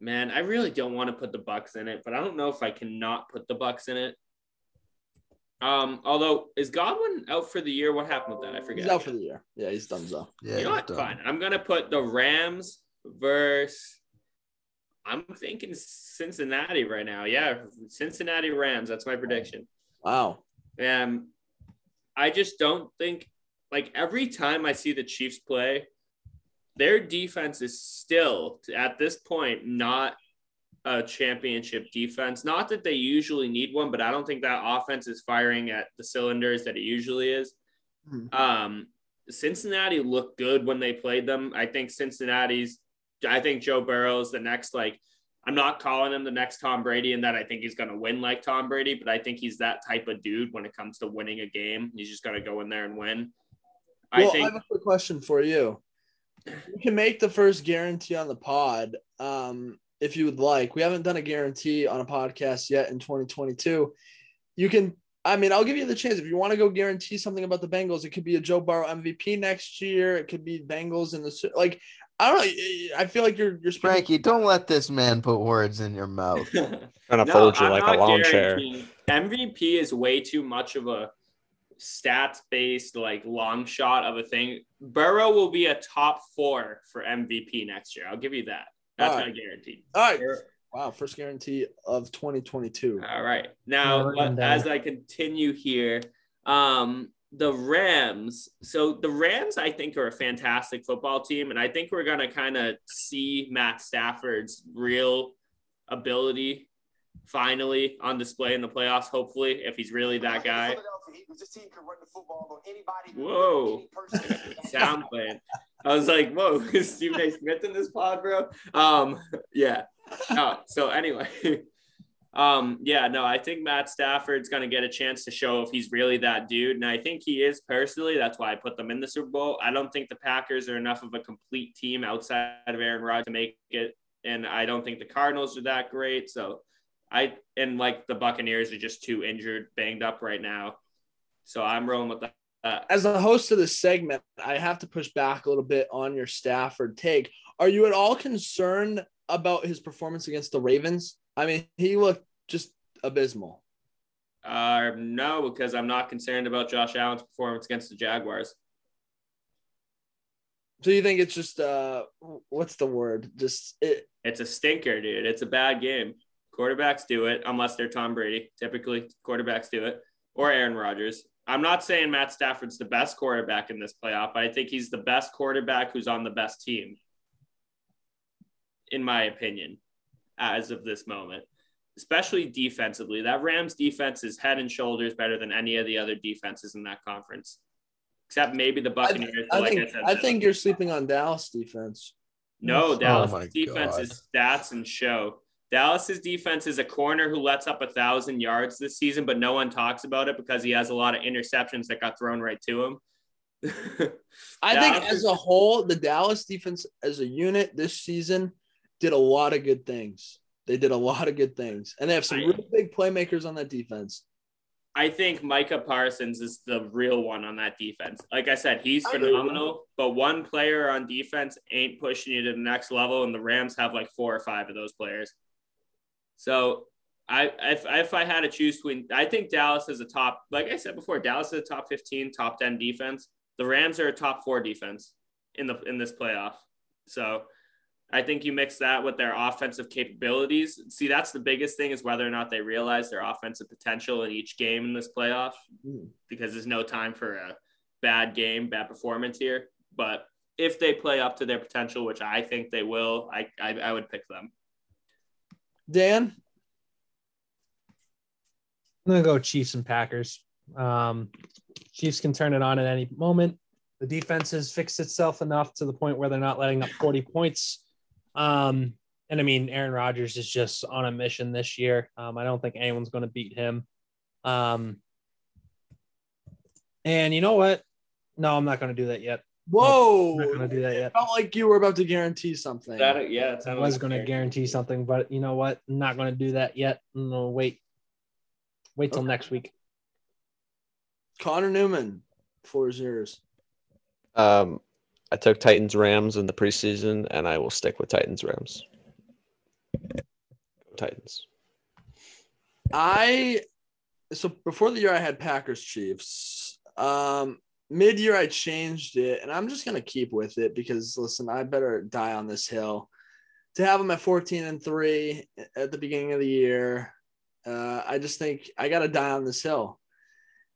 [SPEAKER 5] Man, I really don't want to put the Bucks in it, but I don't know if I cannot put the Bucks in it. Um, although is Godwin out for the year? What happened with that? I forget.
[SPEAKER 1] He's out for the year. Yeah, he's done so.
[SPEAKER 2] Yeah,
[SPEAKER 5] you know what?
[SPEAKER 2] done.
[SPEAKER 5] Fine. I'm gonna put the Rams versus. I'm thinking Cincinnati right now. Yeah, Cincinnati Rams. That's my prediction.
[SPEAKER 1] Wow.
[SPEAKER 5] Um, I just don't think like every time I see the Chiefs play, their defense is still at this point not a championship defense. Not that they usually need one, but I don't think that offense is firing at the cylinders that it usually is.
[SPEAKER 1] Mhm.
[SPEAKER 5] Um, Cincinnati looked good when they played them. I think Cincinnati's. I think Joe Burrow's the next like. I'm not calling him the next Tom Brady in that I think he's going to win like Tom Brady, but I think he's that type of dude when it comes to winning a game. He's just going to go in there and win. I
[SPEAKER 1] Well, I,
[SPEAKER 5] think
[SPEAKER 1] have a quick question for you. You can make the first guarantee on the pod um, if you would like. We haven't done a guarantee on a podcast yet in 2022. You can, I mean, I'll give you the chance. If you want to go guarantee something about the Bengals, it could be a Joe Burrow MVP next year. It could be Bengals in the like. I don't know. I feel like you're you're speaking.
[SPEAKER 2] Frankie, don't let this man put words in your mouth. (laughs)
[SPEAKER 4] Trying to fold you
[SPEAKER 5] I'm
[SPEAKER 4] like a
[SPEAKER 5] not
[SPEAKER 4] lawn chair.
[SPEAKER 5] MVP is way too much of a stats based, like long shot of a thing. Burrow will be a top four for MVP next year. I'll give you that. That's
[SPEAKER 1] All
[SPEAKER 5] my guarantee.
[SPEAKER 1] All right. Wow. First guarantee of 2022.
[SPEAKER 5] All right. Now,
[SPEAKER 3] Yeah, written
[SPEAKER 5] but
[SPEAKER 3] down.
[SPEAKER 5] as I continue here, um, the Rams. So the Rams, I think, are a fantastic football team, and I think we're gonna kind of see Matt Stafford's real ability finally on display in the playoffs. Hopefully, if he's really that guy. Whoa. (laughs) Sound playing. I was like, whoa, (laughs) is Stephen A. Smith in this pod, bro? Um, yeah. No, so anyway, (laughs) Um, yeah, no, I think Matt Stafford's going to get a chance to show if he's really that dude. And I think he is personally. That's why I put them in the Super Bowl. I don't think the Packers are enough of a complete team outside of Aaron Rodgers to make it. And I don't think the Cardinals are that great. So I, and like the Buccaneers are just too injured, banged up right now. So I'm rolling with that.
[SPEAKER 1] As a host of this segment, I have to push back a little bit on your Stafford take. Are you at all concerned about his performance against the Ravens? I mean, he looked just abysmal.
[SPEAKER 5] Uh, no, because I'm not concerned about Josh Allen's performance against the Jaguars.
[SPEAKER 1] So you think it's just uh, what's the word? Just it.
[SPEAKER 5] It's a stinker, dude. It's a bad game. Quarterbacks do it unless they're Tom Brady. Typically, quarterbacks do it or Aaron Rodgers. I'm not saying Matt Stafford's the best quarterback in this playoff, but I think he's the best quarterback who's on the best team, in my opinion, as of this moment especially defensively. That Rams defense is head and shoulders better than any of the other defenses in that conference, except maybe the Buccaneers.
[SPEAKER 1] I, I like think, I, said, I think you're sleeping on Dallas defense.
[SPEAKER 5] No, oh Dallas oh defense is stats and show. Dallas's defense is a corner who lets up a thousand yards this season, but no one talks about it because he has a lot of interceptions that got thrown right to him. (laughs)
[SPEAKER 1] I think as a whole, the Dallas defense as a unit this season did a lot of good things. They did a lot of good things, and they have some I, really big playmakers on that defense.
[SPEAKER 5] I think Micah Parsons is the real one on that defense. Like I said, he's phenomenal, but one player on defense ain't pushing you to the next level, and the Rams have like four or five of those players. So I if, if I had to choose between, I think Dallas is a top, like I said before, Dallas is a top 15, top 10 defense. The Rams are a top four defense in the in this playoff. So I think you mix that with their offensive capabilities. See, that's the biggest thing is whether or not they realize their offensive potential in each game in this playoff, hmm. because there's no time for a bad game, bad performance here. But if they play up to their potential, which I think they will, I I, I would pick them.
[SPEAKER 1] Dan,
[SPEAKER 3] I'm gonna go Chiefs and Packers. Um, Chiefs can turn it on at any moment. The defense has fixed itself enough to the point where they're not letting up 40 points um, and I mean, Aaron Rodgers is just on a mission this year. Um, I don't think anyone's going to beat him. Um, and you know what? No, I'm not going to do that yet.
[SPEAKER 1] Whoa!
[SPEAKER 3] I'm not going to do that yet.
[SPEAKER 1] felt like you were about to guarantee something.
[SPEAKER 5] That, yeah,
[SPEAKER 3] I was going to guarantee something, but you know what? I'm not going to do that yet. No, wait. Wait till okay. next week.
[SPEAKER 1] Connor Newman, four zeros.
[SPEAKER 4] Um, I took Titans Rams in the preseason, and I will stick with Titans Rams. Titans.
[SPEAKER 1] I so before the year I had Packers Chiefs. Um, Mid year I changed it, and I'm just gonna keep with it because listen, I better die on this hill. To have them at 14 and three at the beginning of the year, uh, I just think I gotta die on this hill,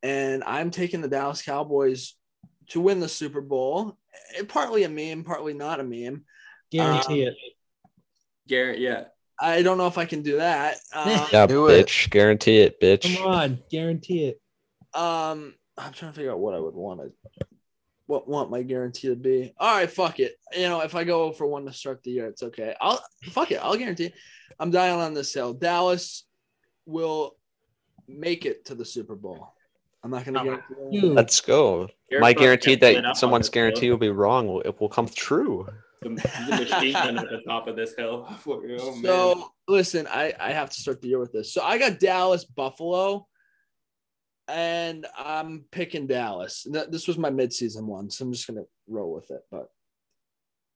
[SPEAKER 1] and I'm taking the Dallas Cowboys to win the Super Bowl partly a meme, partly not a meme.
[SPEAKER 3] Guarantee um, it.
[SPEAKER 5] Garrett, yeah.
[SPEAKER 1] I don't know if I can do that. (laughs) Um,
[SPEAKER 4] yeah, do bitch. It. Guarantee it, bitch.
[SPEAKER 3] Come on, guarantee it.
[SPEAKER 1] Um, I'm trying to figure out what I would want to, what want my guarantee to be. All right, fuck it. You know, if I go for one to start the year, it's okay. I'll fuck it. I'll guarantee. It. I'm dying on this hill. Dallas will make it to the Super Bowl. I'm not going to guarantee.
[SPEAKER 4] Let's go. My guarantee that someone's guarantee will be wrong it will come true.
[SPEAKER 5] The, the machine gun at the top of this hill. (laughs)
[SPEAKER 1] Oh, so man. listen, I I have to start the year with this. So I got Dallas Buffalo, and I'm picking Dallas. This was my midseason one, so I'm just going to roll with it. But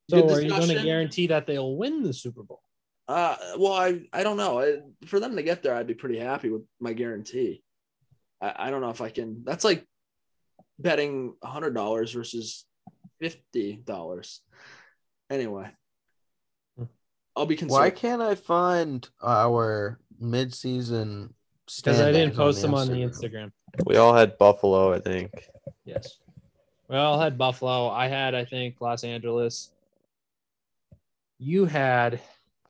[SPEAKER 3] so are you going to guarantee that they'll win the Super Bowl?
[SPEAKER 1] Uh, well, I I don't know. I, for them to get there, I'd be pretty happy with my guarantee. I, I don't know if I can. That's like betting a hundred dollars versus fifty dollars. Anyway, I'll be concerned.
[SPEAKER 2] Why can't I find our midseason?
[SPEAKER 3] Because I didn't post them on the Instagram.
[SPEAKER 4] We all had Buffalo, I think.
[SPEAKER 3] Yes, we all had Buffalo. I had, I think, Los Angeles. You had.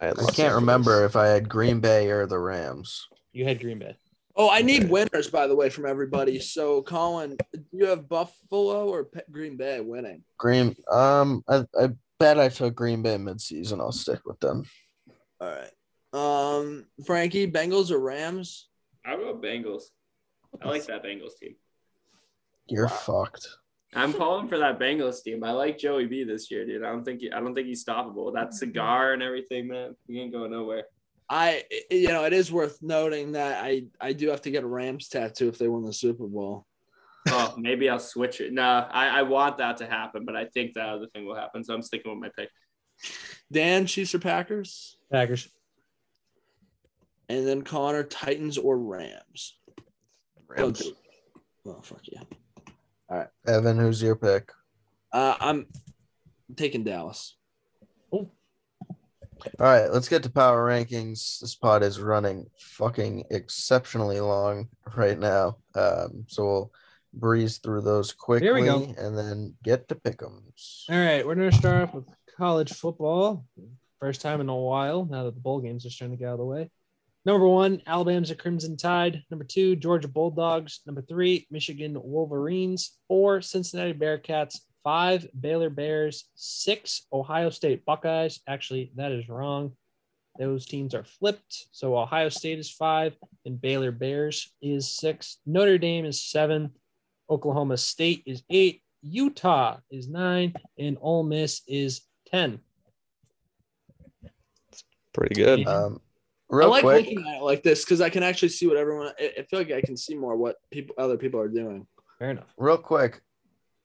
[SPEAKER 2] I, had I can't Angeles. remember if I had Green Bay or the Rams.
[SPEAKER 3] You had Green Bay.
[SPEAKER 1] Oh, I need winners, by the way, from everybody. So, Colin, do you have Buffalo or Green Bay winning?
[SPEAKER 2] Green. Um, I, I bet I took Green Bay midseason. I'll stick with them.
[SPEAKER 1] All right. Um, Frankie, Bengals or Rams?
[SPEAKER 5] I'll go Bengals. I like that Bengals team.
[SPEAKER 2] You're fucked.
[SPEAKER 5] I'm calling for that Bengals team. I like Joey B this year, dude. I don't think he, I don't think he's stoppable. That cigar and everything, man. He ain't going nowhere.
[SPEAKER 1] I, you know, it is worth noting that I, I do have to get a Rams tattoo if they win the Super Bowl.
[SPEAKER 5] Oh, maybe I'll switch it. No, I, I want that to happen, but I think that other thing will happen. So I'm sticking with my pick.
[SPEAKER 1] Dan, Chiefs or Packers?
[SPEAKER 3] Packers.
[SPEAKER 1] And then Connor, Titans or Rams?
[SPEAKER 2] Rams.
[SPEAKER 1] Oh, oh fuck yeah.
[SPEAKER 2] All right, Evan, who's your pick?
[SPEAKER 1] Uh, I'm taking Dallas.
[SPEAKER 2] All right, let's get to power rankings. This pod is running fucking exceptionally long right now. Um, so we'll breeze through those quickly
[SPEAKER 3] Here we go.
[SPEAKER 2] and then get to pick'ems.
[SPEAKER 3] All right, we're gonna start off with college football. First time in a while. Now that the bowl games are starting to get out of the way. Number one, Alabama's a Crimson Tide. Number two, Georgia Bulldogs. Number three, Michigan Wolverines. Four, Cincinnati Bearcats. Five, Baylor Bears. Six, Ohio State Buckeyes. Actually, that is wrong. Those teams are flipped. So Ohio State is five, and Baylor Bears is six. Notre Dame is seven. Oklahoma State is eight. Utah is nine, and Ole Miss is ten.
[SPEAKER 4] Pretty good.
[SPEAKER 2] Um, real
[SPEAKER 1] I like
[SPEAKER 2] quick,
[SPEAKER 1] looking at it like this because I can actually see what everyone. I, I feel like I can see more what people, other people are doing.
[SPEAKER 3] Fair enough.
[SPEAKER 2] real quick.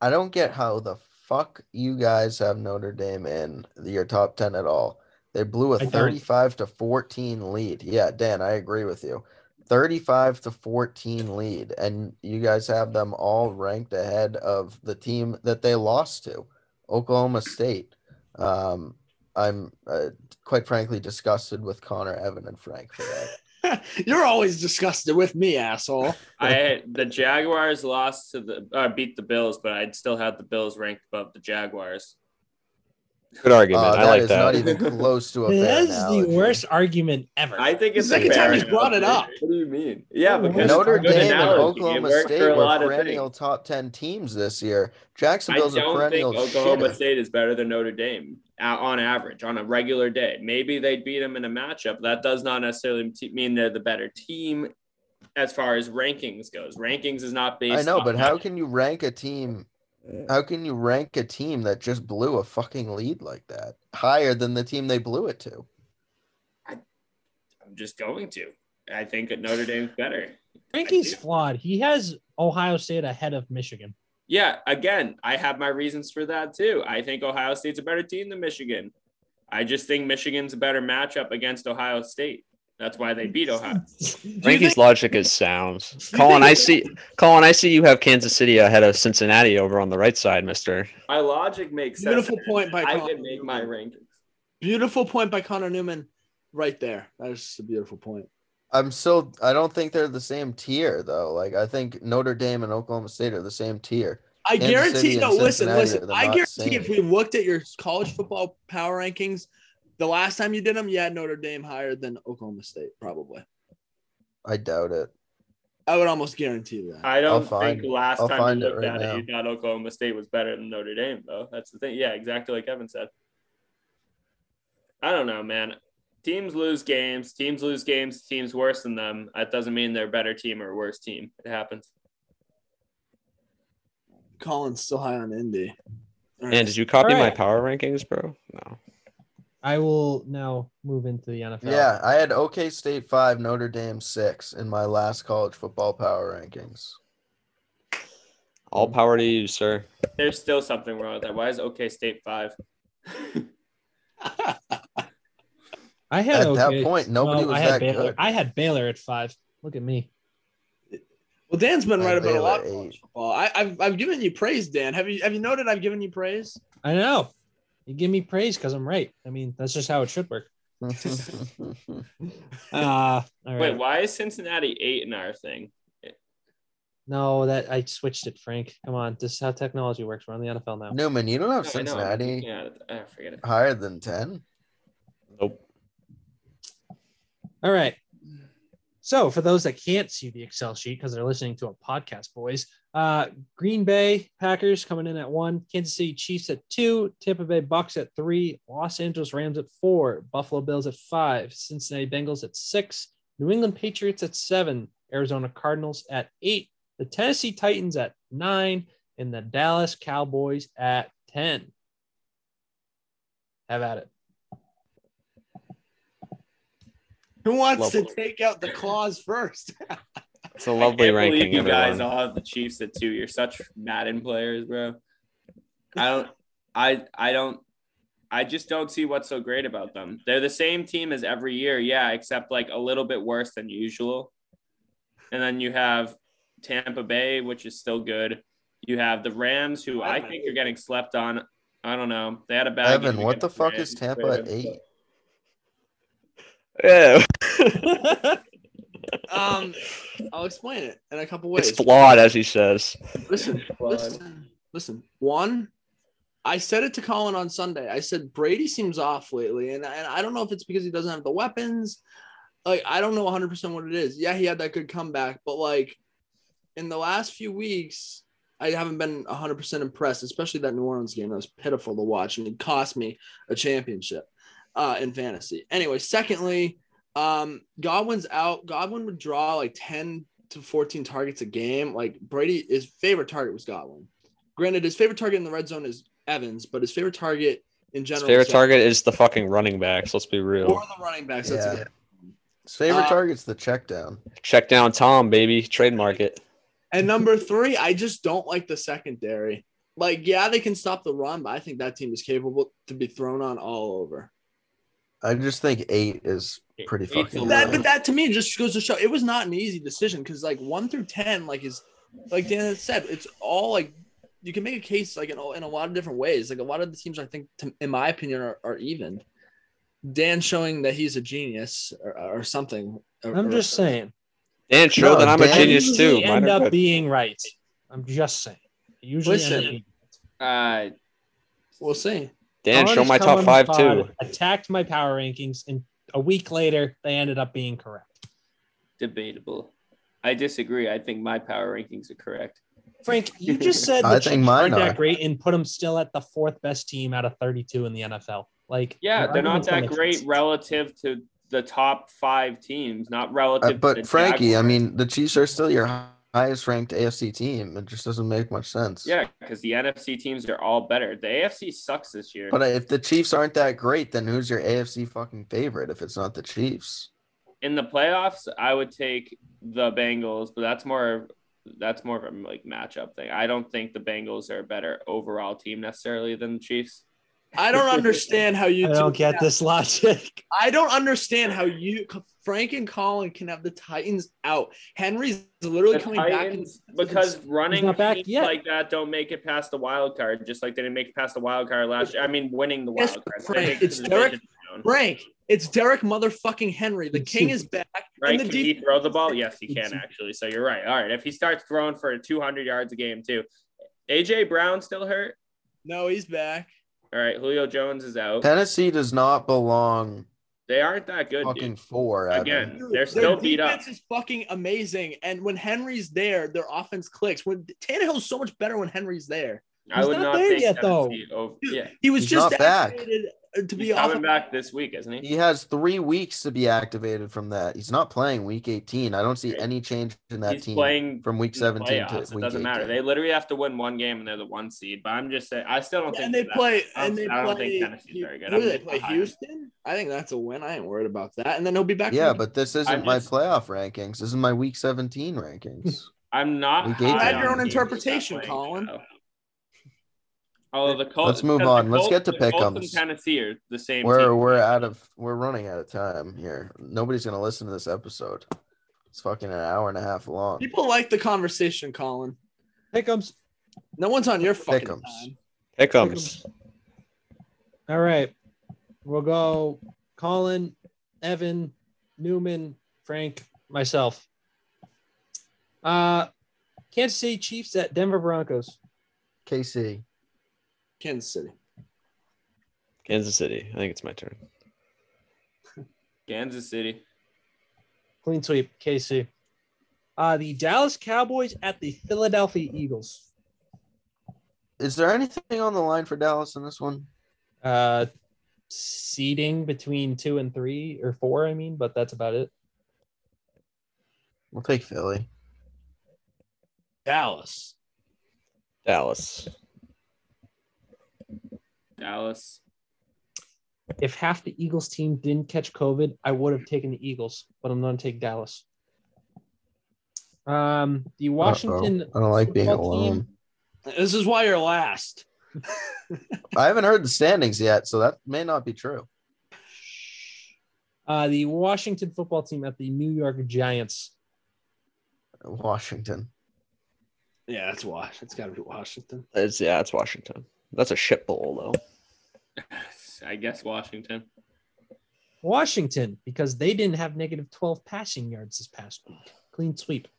[SPEAKER 2] I don't get how the fuck you guys have Notre Dame in your top 10 at all. They blew a
[SPEAKER 3] I don't.
[SPEAKER 2] 35 to 14 lead. Yeah, Dan, I agree with you. 35 to 14 lead and you guys have them all ranked ahead of the team that they lost to, Oklahoma State. Um, I'm uh, quite frankly disgusted with Connor, Evan, and Frank for that. (laughs)
[SPEAKER 1] You're always disgusted with me, asshole.
[SPEAKER 5] I the Jaguars lost to the uh, beat the Bills, but I'd still have the Bills ranked above the Jaguars.
[SPEAKER 4] Good argument.
[SPEAKER 2] Uh,
[SPEAKER 4] I
[SPEAKER 2] that
[SPEAKER 4] like
[SPEAKER 2] is
[SPEAKER 4] that.
[SPEAKER 2] not even close to a fair
[SPEAKER 3] That is the worst argument ever.
[SPEAKER 5] I think it's
[SPEAKER 1] The second time he's brought it up.
[SPEAKER 5] What do you mean? Yeah,
[SPEAKER 3] Notre
[SPEAKER 5] because
[SPEAKER 2] Notre
[SPEAKER 5] it's a good
[SPEAKER 2] Dame and
[SPEAKER 5] analogy. It
[SPEAKER 2] Oklahoma State
[SPEAKER 5] a
[SPEAKER 2] were
[SPEAKER 5] lot of
[SPEAKER 2] perennial
[SPEAKER 5] things.
[SPEAKER 2] top 10 teams this year. Jacksonville's a
[SPEAKER 5] don't think
[SPEAKER 2] perennial
[SPEAKER 5] Oklahoma
[SPEAKER 2] shitter.
[SPEAKER 5] State is better than Notre Dame on average on a regular day. Maybe they'd beat them in a matchup. That does not necessarily mean they're the better team as far as rankings goes. Rankings is not based.
[SPEAKER 2] I know,
[SPEAKER 5] on
[SPEAKER 2] but how can you rank a team? How can you rank a team that just blew a fucking lead like that higher than the team they blew it to?
[SPEAKER 5] I'm just going to. I think that Notre Dame's better.
[SPEAKER 3] Frankie's
[SPEAKER 5] I
[SPEAKER 3] flawed. He has Ohio State ahead of Michigan.
[SPEAKER 5] Yeah, again, I have my reasons for that too. I think Ohio State's a better team than Michigan. I just think Michigan's a better matchup against Ohio State. That's why they beat Ohio. (laughs)
[SPEAKER 4] Frankie's logic is sound. Colin, I see. Colin, I see you have Kansas City ahead of Cincinnati over on the right side, Mister.
[SPEAKER 5] My logic makes
[SPEAKER 1] Beautiful
[SPEAKER 5] sense.
[SPEAKER 1] point by
[SPEAKER 5] I
[SPEAKER 1] Connor
[SPEAKER 5] can make my rankings.
[SPEAKER 1] Beautiful point by Connor Newman, right there. That is a beautiful point.
[SPEAKER 2] I'm still. I don't think they're the same tier though. Like I think Notre Dame and Oklahoma State are the same tier.
[SPEAKER 1] I
[SPEAKER 2] Kansas
[SPEAKER 1] guarantee.
[SPEAKER 2] City
[SPEAKER 1] No, listen, listen. I guarantee
[SPEAKER 2] same.
[SPEAKER 1] if we looked at your college football power rankings, the last time you did them, you had Notre Dame higher than Oklahoma State, probably.
[SPEAKER 2] I doubt it.
[SPEAKER 1] I would almost guarantee that.
[SPEAKER 5] I don't
[SPEAKER 2] find
[SPEAKER 5] think last
[SPEAKER 2] I'll
[SPEAKER 5] time you looked
[SPEAKER 2] right
[SPEAKER 5] at
[SPEAKER 2] now.
[SPEAKER 5] it, you thought Oklahoma State was better than Notre Dame, though. That's the thing. Yeah, exactly like Evan said. I don't know, man. Teams lose games. Teams lose games. Teams worse than them. That doesn't mean they're a better team or a worse team. It happens.
[SPEAKER 1] Colin's still high on Indy. All right.
[SPEAKER 4] And did you copy
[SPEAKER 3] All
[SPEAKER 4] my power rankings, bro? No.
[SPEAKER 3] I will now move into the NFL.
[SPEAKER 2] Yeah, I had OK State five, Notre Dame six in my last college football power rankings.
[SPEAKER 4] All power to you, sir.
[SPEAKER 5] There's still something wrong with that. Why is OK State five? (laughs) (laughs)
[SPEAKER 3] I had
[SPEAKER 2] At that point, nobody was
[SPEAKER 3] I had
[SPEAKER 2] that
[SPEAKER 3] Baylor.
[SPEAKER 2] good.
[SPEAKER 3] I had Baylor at five. Look at me.
[SPEAKER 1] well, Dan's been
[SPEAKER 2] I
[SPEAKER 1] right about a lot of college football. I, I've I've given you praise, Dan. Have you have you noted I've given you praise?
[SPEAKER 3] I know. You give me praise because I'm right. I mean, that's just how it should work. (laughs) Uh, all right.
[SPEAKER 5] Wait, why is Cincinnati eight in our thing?
[SPEAKER 3] No, that I switched it, Frank. Come on. This is how technology works. We're on the NFL now.
[SPEAKER 2] Newman, you don't have
[SPEAKER 5] No,
[SPEAKER 2] Cincinnati
[SPEAKER 5] Yeah, I forget it.
[SPEAKER 2] higher than ten.
[SPEAKER 4] Nope.
[SPEAKER 3] All right. So, for those that can't see the Excel sheet because they're listening to a podcast, boys, uh, Green Bay Packers coming in at one, Kansas City Chiefs at two, Tampa Bay Bucks at three, Los Angeles Rams at four, Buffalo Bills at five, Cincinnati Bengals at six, New England Patriots at seven, Arizona Cardinals at eight, the Tennessee Titans at nine, and the Dallas Cowboys at 10. Have at it.
[SPEAKER 1] Who wants
[SPEAKER 4] Lovely.
[SPEAKER 1] to take out the claws first? (laughs)
[SPEAKER 4] It's a lovely
[SPEAKER 5] can't believe
[SPEAKER 4] ranking,
[SPEAKER 5] You guys
[SPEAKER 4] everyone.
[SPEAKER 5] all have the Chiefs at two. You're such Madden players, bro. I don't. I I don't. I just don't see what's so great about them. They're the same team as every year, yeah, except like a little bit worse than usual. And then you have Tampa Bay, which is still good. You have the Rams, who I think are getting slept on. I don't know. They had a bad.
[SPEAKER 2] Evan, what the fuck
[SPEAKER 5] Rams,
[SPEAKER 2] is Tampa at
[SPEAKER 5] but-
[SPEAKER 2] eight?
[SPEAKER 4] Yeah. (laughs)
[SPEAKER 1] um, I'll explain it in a couple ways.
[SPEAKER 4] it's flawed, as he says.
[SPEAKER 1] Listen, listen, listen. One, I said it to Colin on Sunday. I said Brady seems off lately, and, and I don't know if it's because he doesn't have the weapons. Like I don't know 100 percent what it is. Yeah, he had that good comeback, but like in the last few weeks, I haven't been 100 percent impressed. Especially that New Orleans game that was pitiful to watch, and it cost me a championship uh, in fantasy. Anyway, secondly, um, Godwin's out. Godwin would draw like 10 to 14 targets a game. Like Brady, his favorite target was Godwin. Granted, his favorite target in the red zone is Evans, but his favorite target in
[SPEAKER 4] His
[SPEAKER 1] general
[SPEAKER 4] favorite
[SPEAKER 1] is
[SPEAKER 4] target is the fucking running backs. Let's be real.
[SPEAKER 1] or the running backs. That's
[SPEAKER 2] Yeah.
[SPEAKER 1] it.
[SPEAKER 2] His favorite
[SPEAKER 1] Uh,
[SPEAKER 2] target's the check down.
[SPEAKER 4] Check down Tom, baby. Trademark it.
[SPEAKER 1] And number three, I just don't like the secondary. Like, yeah, they can stop the run, but I think that team is capable to be thrown on all over.
[SPEAKER 2] I just think eight is pretty
[SPEAKER 5] Eight's
[SPEAKER 2] fucking
[SPEAKER 1] That, but that to me just goes to show it was not an easy decision because like one through ten, like is like Dan said, it's all like you can make a case like in, a- in a lot of different ways. Like a lot of the teams, I think, to, in my opinion, are, are even. Dan showing that he's a genius or, or something.
[SPEAKER 3] I'm
[SPEAKER 1] or-
[SPEAKER 3] just saying.
[SPEAKER 4] Dan, show
[SPEAKER 2] No,
[SPEAKER 4] that I'm a genius too.
[SPEAKER 3] end up
[SPEAKER 4] good.
[SPEAKER 3] being right. I'm just saying. Usually end up
[SPEAKER 1] Listen.
[SPEAKER 3] being-
[SPEAKER 5] Uh,
[SPEAKER 1] We'll see.
[SPEAKER 4] Dan, show my top five
[SPEAKER 3] the
[SPEAKER 4] too.
[SPEAKER 3] Attacked my power rankings, and a week later they ended up being correct.
[SPEAKER 5] debatable. I disagree. I think my power rankings are correct.
[SPEAKER 3] Frank, you just (laughs) said
[SPEAKER 2] I
[SPEAKER 3] the
[SPEAKER 2] think
[SPEAKER 3] Chiefs
[SPEAKER 2] mine
[SPEAKER 3] aren't that great and put them still at the fourth best team out of 32 in the NFL. Like,
[SPEAKER 5] Yeah, they're not
[SPEAKER 3] arguments don't
[SPEAKER 5] that great
[SPEAKER 3] sense.
[SPEAKER 5] relative to the top five teams, not
[SPEAKER 2] Uh,
[SPEAKER 5] relative. to
[SPEAKER 2] but
[SPEAKER 5] the
[SPEAKER 2] Frankie, I mean, the Chiefs are still your hi- highest ranked AFC team. It just doesn't make much sense.
[SPEAKER 5] yeah, because the NFC teams are all better. The AFC sucks this year.
[SPEAKER 2] But if the Chiefs aren't that great, then who's your AFC fucking favorite if it's not the Chiefs?
[SPEAKER 5] in the playoffs, I would take the Bengals, but that's more that's more of a like matchup thing. I don't think the Bengals are a better overall team necessarily than the Chiefs.
[SPEAKER 1] I don't (laughs) understand how you
[SPEAKER 3] I don't
[SPEAKER 1] two-
[SPEAKER 3] get this logic.
[SPEAKER 1] I don't understand how you Frank and Colin can have the Titans out. Henry's literally
[SPEAKER 5] The
[SPEAKER 1] coming back. in-
[SPEAKER 5] Titans, because running
[SPEAKER 3] not back yet.
[SPEAKER 5] like that don't make it past the wild card, just like they didn't make it past the wild card last year. I mean, winning the
[SPEAKER 1] Yes,
[SPEAKER 5] wild card.
[SPEAKER 1] Frank,
[SPEAKER 5] They make it
[SPEAKER 1] it's
[SPEAKER 5] to Derrick-
[SPEAKER 1] Frank, it's Derrick motherfucking Henry. The king is back. (laughs)
[SPEAKER 5] Right?
[SPEAKER 1] And the
[SPEAKER 5] Can he throw the ball? Yes, he can actually. So you're right. All right. If he starts throwing for 200 yards a game too, AJ Brown still hurt.
[SPEAKER 1] no, he's back.
[SPEAKER 5] All right. Julio Jones is out.
[SPEAKER 2] Tennessee does not belong
[SPEAKER 5] They aren't that good,
[SPEAKER 2] fucking
[SPEAKER 5] dude.
[SPEAKER 2] four. Evan.
[SPEAKER 5] Again,
[SPEAKER 1] Dude,
[SPEAKER 5] they're
[SPEAKER 1] their
[SPEAKER 5] still beat up.
[SPEAKER 1] defense is fucking amazing. And when Henry's there, their offense clicks. When Tannehill's so much better when Henry's there.
[SPEAKER 5] I would
[SPEAKER 3] not
[SPEAKER 5] not
[SPEAKER 3] there
[SPEAKER 5] take
[SPEAKER 3] yet, though.
[SPEAKER 5] Over, yeah,
[SPEAKER 1] He was
[SPEAKER 2] He's
[SPEAKER 1] just
[SPEAKER 2] not back.
[SPEAKER 1] activated Uh, to be
[SPEAKER 5] he's
[SPEAKER 1] off.
[SPEAKER 5] coming back this week, isn't he?
[SPEAKER 2] He has three weeks to be activated from that. He's not playing week 18. I don't see any change in that
[SPEAKER 5] He's
[SPEAKER 2] team
[SPEAKER 5] playing
[SPEAKER 2] from week
[SPEAKER 5] in the
[SPEAKER 2] 17 to
[SPEAKER 5] playoffs. It doesn't matter. They literally have to win one game and they're the one seed. But I'm just saying, I still don't think.
[SPEAKER 1] and they
[SPEAKER 5] that-
[SPEAKER 1] play.
[SPEAKER 5] I
[SPEAKER 1] And
[SPEAKER 5] don't-
[SPEAKER 1] they
[SPEAKER 5] I don't
[SPEAKER 1] play.
[SPEAKER 5] think Tennessee's very good.
[SPEAKER 1] Who do they play?
[SPEAKER 5] behind.
[SPEAKER 1] Houston. I think that's a win. I ain't worried about that. And then he'll be back.
[SPEAKER 2] Yeah, but this isn't
[SPEAKER 5] I'm
[SPEAKER 2] my
[SPEAKER 5] just-
[SPEAKER 2] playoff rankings. This is my week 17 rankings. (laughs)
[SPEAKER 5] I'm not.
[SPEAKER 2] Week
[SPEAKER 5] high
[SPEAKER 2] 18.
[SPEAKER 5] on
[SPEAKER 2] Add your own
[SPEAKER 1] interpretation, Colin.
[SPEAKER 5] though. Oh, the Colts.
[SPEAKER 2] Let's move on.
[SPEAKER 5] the
[SPEAKER 2] Let's get to
[SPEAKER 5] the Colts and
[SPEAKER 2] pick'ems.
[SPEAKER 5] Tennessee are the same.
[SPEAKER 2] we're
[SPEAKER 5] team.
[SPEAKER 2] we're out of we're running out of time here. Nobody's gonna listen to this episode. It's fucking an hour and a half long.
[SPEAKER 1] people like the conversation, Colin.
[SPEAKER 3] Pick'ems.
[SPEAKER 1] No one's on your fucking
[SPEAKER 2] Pick'ems.
[SPEAKER 1] time.
[SPEAKER 4] Here comes.
[SPEAKER 3] All right. We'll go Colin, Evan, Newman, Frank, myself. Uh Kansas City Chiefs at Denver Broncos.
[SPEAKER 2] KC.
[SPEAKER 1] Kansas City.
[SPEAKER 4] Kansas City. I think it's my turn.
[SPEAKER 5] Kansas City.
[SPEAKER 3] Clean sweep, KC. Uh, the Dallas Cowboys at the Philadelphia Eagles.
[SPEAKER 2] Is there anything on the line for Dallas in this one?
[SPEAKER 3] Uh, seeding between two and three or four, I mean, but that's about it.
[SPEAKER 2] We'll take Philly.
[SPEAKER 1] Dallas.
[SPEAKER 4] Dallas.
[SPEAKER 5] Dallas.
[SPEAKER 3] If half the Eagles team didn't catch COVID, I would have taken the Eagles, but I'm going to take Dallas. Um, the Washington.
[SPEAKER 2] Uh-oh. I don't like being
[SPEAKER 3] football team-
[SPEAKER 2] alone.
[SPEAKER 1] This is why you're last. (laughs)
[SPEAKER 2] I haven't heard the standings yet, so that may not be true.
[SPEAKER 3] Uh, the Washington football team at the New York Giants.
[SPEAKER 2] Washington.
[SPEAKER 1] Yeah, that's Wash. It's got to be Washington.
[SPEAKER 4] It's yeah, it's Washington. That's a shit bowl though. (laughs)
[SPEAKER 5] I guess Washington.
[SPEAKER 3] Washington, because they didn't have negative 12 passing yards this past week. Clean sweep. (laughs)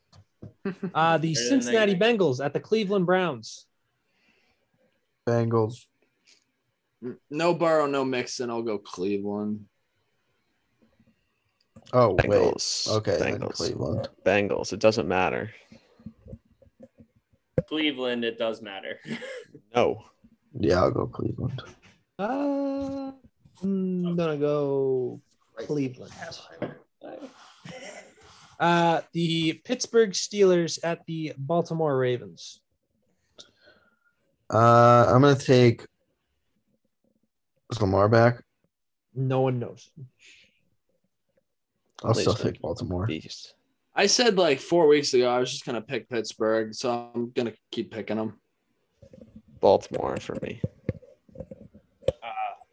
[SPEAKER 3] Uh, the Cincinnati. Bengals at the Cleveland Browns.
[SPEAKER 2] Bengals.
[SPEAKER 1] No Burrow, no Mixon. I'll go Cleveland.
[SPEAKER 2] Oh wait. Okay,
[SPEAKER 4] Bengals.
[SPEAKER 2] Cleveland.
[SPEAKER 4] Bengals. It doesn't matter.
[SPEAKER 5] Cleveland, it does matter. (laughs)
[SPEAKER 4] No.
[SPEAKER 2] Yeah, I'll go Cleveland.
[SPEAKER 3] Uh, I'm gonna go Cleveland. (laughs) Uh, the Pittsburgh Steelers at the Baltimore Ravens.
[SPEAKER 2] Uh, I'm gonna take. Is Lamar back?
[SPEAKER 3] No one knows.
[SPEAKER 2] I'll still
[SPEAKER 4] Please don't.
[SPEAKER 2] take Baltimore.
[SPEAKER 4] Beast.
[SPEAKER 1] I said like four weeks ago I was just gonna pick Pittsburgh, so I'm gonna keep picking them.
[SPEAKER 4] Baltimore for me.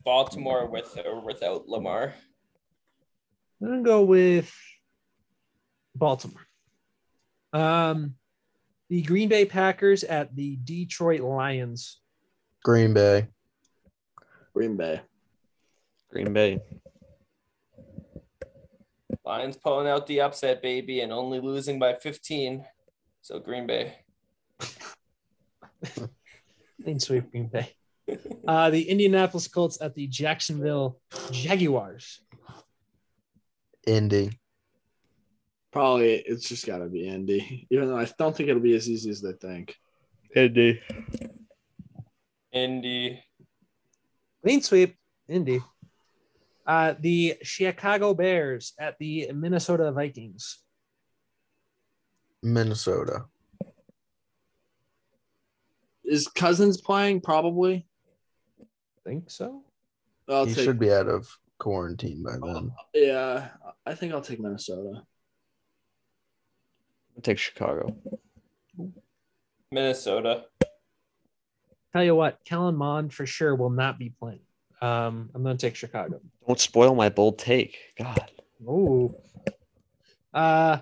[SPEAKER 5] Baltimore with or without Lamar.
[SPEAKER 3] I'm gonna go with Baltimore. Um, the Green Bay Packers at the Detroit Lions.
[SPEAKER 2] Green Bay.
[SPEAKER 1] Green Bay.
[SPEAKER 4] Green Bay.
[SPEAKER 5] Lions pulling out the upset, baby, and only losing by 15. So Green Bay. (laughs)
[SPEAKER 3] Clean sweep Green Bay. Uh, the Indianapolis Colts at the Jacksonville Jaguars.
[SPEAKER 2] Indy.
[SPEAKER 1] Probably it's just gotta be Indy, even though I don't think it'll be as easy as they think.
[SPEAKER 4] Indy.
[SPEAKER 5] Indy.
[SPEAKER 3] Clean sweep, Indy. Uh, the Chicago Bears at the Minnesota Vikings.
[SPEAKER 2] Minnesota.
[SPEAKER 1] Is Cousins playing? Probably.
[SPEAKER 3] Think so.
[SPEAKER 1] I'll
[SPEAKER 2] he
[SPEAKER 1] take.
[SPEAKER 2] should be out of quarantine by then.
[SPEAKER 1] Yeah, I think I'll take Minnesota.
[SPEAKER 4] I'll take Chicago.
[SPEAKER 5] Minnesota.
[SPEAKER 3] Tell you what, Kellen Mond for sure will not be playing. Um, I'm going to take Chicago.
[SPEAKER 4] Don't spoil my bold take. God.
[SPEAKER 3] Oh. Uh,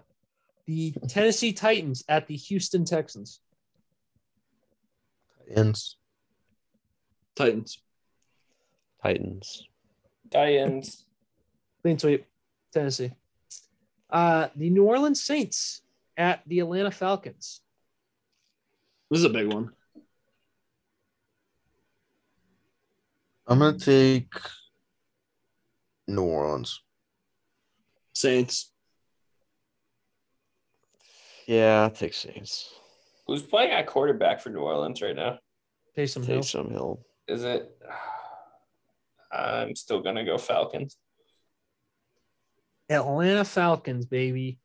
[SPEAKER 3] the Tennessee Titans at the Houston Texans.
[SPEAKER 2] Ins.
[SPEAKER 1] Titans.
[SPEAKER 4] Titans.
[SPEAKER 5] Titans. (laughs)
[SPEAKER 3] Clean sweep, Tennessee. Uh, the New Orleans Saints at the Atlanta Falcons.
[SPEAKER 1] This is a big one.
[SPEAKER 2] I'm gonna take New Orleans.
[SPEAKER 1] Saints.
[SPEAKER 4] Yeah, I'll take Saints.
[SPEAKER 5] Who's playing at quarterback for New Orleans right now?
[SPEAKER 3] Taysom Hill.
[SPEAKER 4] Taysom Hill.
[SPEAKER 5] Is it? I'm still gonna go Falcons.
[SPEAKER 3] Atlanta Falcons, baby.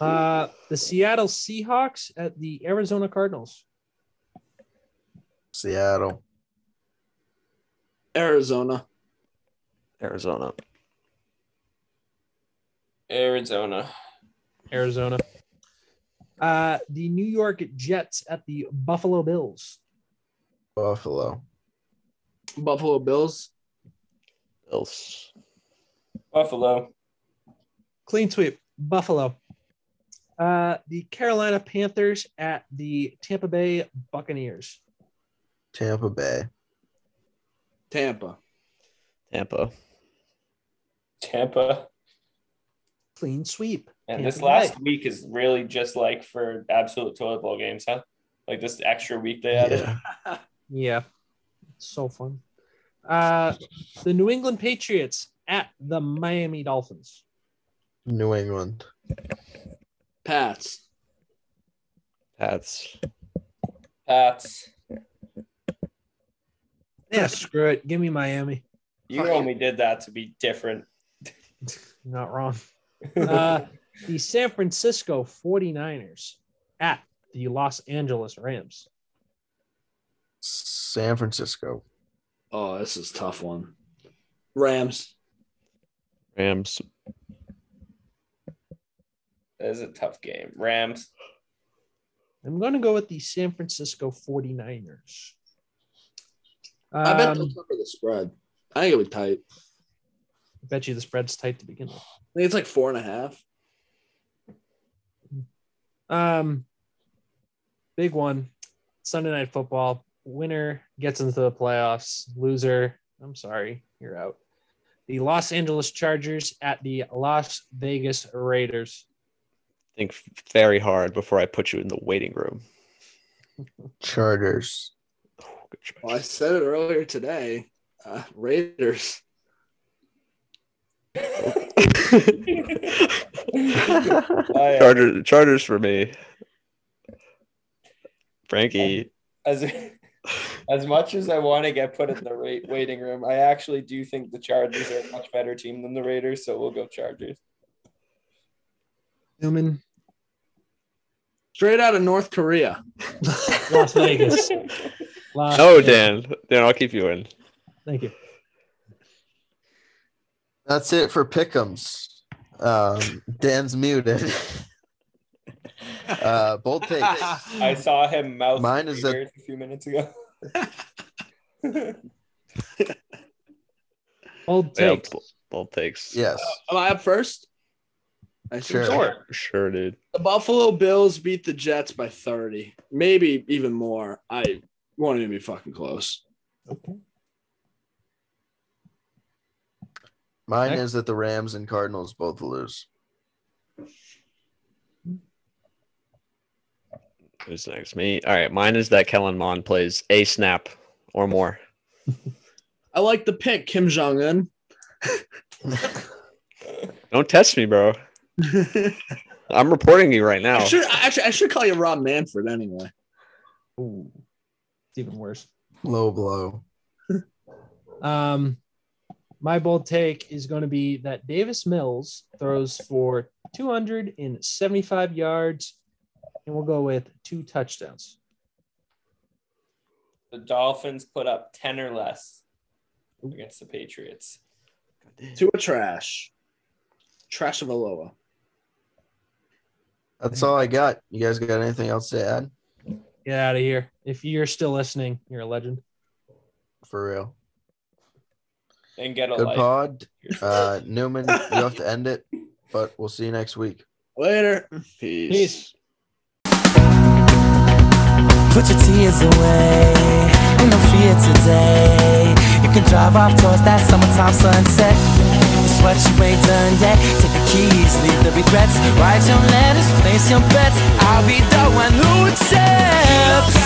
[SPEAKER 3] Uh, the Seattle Seahawks at the Arizona Cardinals.
[SPEAKER 2] Seattle.
[SPEAKER 1] Arizona.
[SPEAKER 4] Arizona.
[SPEAKER 5] Arizona.
[SPEAKER 3] Arizona. Uh, the New York Jets at the Buffalo Bills.
[SPEAKER 2] Buffalo.
[SPEAKER 1] Buffalo Bills.
[SPEAKER 4] Bills.
[SPEAKER 5] Buffalo.
[SPEAKER 3] Clean sweep, Buffalo. Uh, the Carolina Panthers at the Tampa Bay Buccaneers.
[SPEAKER 2] Tampa Bay.
[SPEAKER 1] Tampa.
[SPEAKER 4] Tampa.
[SPEAKER 5] Tampa.
[SPEAKER 3] Clean sweep.
[SPEAKER 5] And this last
[SPEAKER 3] Bay.
[SPEAKER 5] week is really just like for absolute toilet bowl games, huh? Like this extra week they added.
[SPEAKER 2] Yeah. (laughs)
[SPEAKER 3] Yeah, so fun. Uh, the New England Patriots at the Miami Dolphins.
[SPEAKER 2] New England.
[SPEAKER 1] Pats.
[SPEAKER 4] Pats.
[SPEAKER 5] Pats.
[SPEAKER 3] Yeah, screw it. Give me Miami.
[SPEAKER 5] You only did that to be different. (laughs)
[SPEAKER 3] Not wrong. Uh, the San Francisco 49ers at the Los Angeles Rams.
[SPEAKER 2] San Francisco.
[SPEAKER 1] Oh, this is a tough one. Rams.
[SPEAKER 4] Rams.
[SPEAKER 5] That is a tough game. Rams.
[SPEAKER 3] I'm going to go with the San Francisco 49ers.
[SPEAKER 1] I bet
[SPEAKER 3] Um,
[SPEAKER 1] they'll cover the spread. I think it'll be tight.
[SPEAKER 3] I bet you the spread's tight to begin with.
[SPEAKER 1] I think it's like four and a half.
[SPEAKER 3] Um, big one. Sunday night football. Winner gets into the playoffs. Loser, I'm sorry, you're out. The Los Angeles Chargers at the Las Vegas Raiders.
[SPEAKER 4] Think very hard before I put you in the waiting room. (laughs)
[SPEAKER 2] Chargers.
[SPEAKER 4] Oh.
[SPEAKER 1] Well, I said it earlier today. Uh, Raiders. (laughs)
[SPEAKER 5] Yeah.
[SPEAKER 4] Chargers, Chargers for me. Frankie,
[SPEAKER 5] As as much as I want to get put in the rate waiting room, I actually do think the Chargers are a much better team than the Raiders, so we'll go Chargers.
[SPEAKER 3] Newman,
[SPEAKER 1] Straight out of North Korea.
[SPEAKER 3] Las Vegas. (laughs) Las
[SPEAKER 4] no,
[SPEAKER 3] Vegas.
[SPEAKER 4] Dan, Dan, I'll keep you in.
[SPEAKER 3] Thank you.
[SPEAKER 2] That's it for pickums. Um, Dan's muted. (laughs) uh, bold (laughs) takes.
[SPEAKER 5] I saw him mouth
[SPEAKER 2] Mine is that-
[SPEAKER 5] a few minutes ago. (laughs)
[SPEAKER 3] Old
[SPEAKER 4] Yeah,
[SPEAKER 3] takes.
[SPEAKER 4] b- bold takes.
[SPEAKER 2] Yes.
[SPEAKER 1] Am I up first? I
[SPEAKER 2] Sure.
[SPEAKER 1] so.
[SPEAKER 4] Sure, sure, dude.
[SPEAKER 1] The Buffalo Bills beat the Jets by 30, maybe even more. I won't even be fucking close.
[SPEAKER 3] Okay.
[SPEAKER 2] Mine
[SPEAKER 3] Next.
[SPEAKER 2] is that the Rams and Cardinals both lose.
[SPEAKER 4] Who's next? Me. All right. Mine is that Kellen Mond plays a snap or more.
[SPEAKER 1] I like the pick, Kim Jong Un. (laughs)
[SPEAKER 4] Don't test me, bro. (laughs) I'm reporting you right now.
[SPEAKER 1] I should actually I should call you Rob Manfred anyway.
[SPEAKER 3] Ooh, it's even worse.
[SPEAKER 2] Low blow. (laughs)
[SPEAKER 3] Um, my bold take is going to be that Davis Mills throws for 275 yards, and we'll go with two touchdowns.
[SPEAKER 5] The Dolphins put up 10 or less against the Patriots.
[SPEAKER 1] To a trash. Trash of Aloha.
[SPEAKER 2] That's all I got. You guys got anything else to add?
[SPEAKER 3] Get out of here. If you're still listening, you're a legend.
[SPEAKER 2] For real.
[SPEAKER 5] And get a
[SPEAKER 2] Good
[SPEAKER 5] life.
[SPEAKER 2] pod. Uh, (laughs) Newman, you have to end it, but we'll see you next week.
[SPEAKER 1] Later.
[SPEAKER 4] Peace.
[SPEAKER 3] Peace.
[SPEAKER 6] Put your tears away, ain't no fear today. You can drive off towards that summertime sunset. It's what you ain't done yet. Take the keys, leave the regrets. Write your letters, place your bets. I'll be the one who accepts.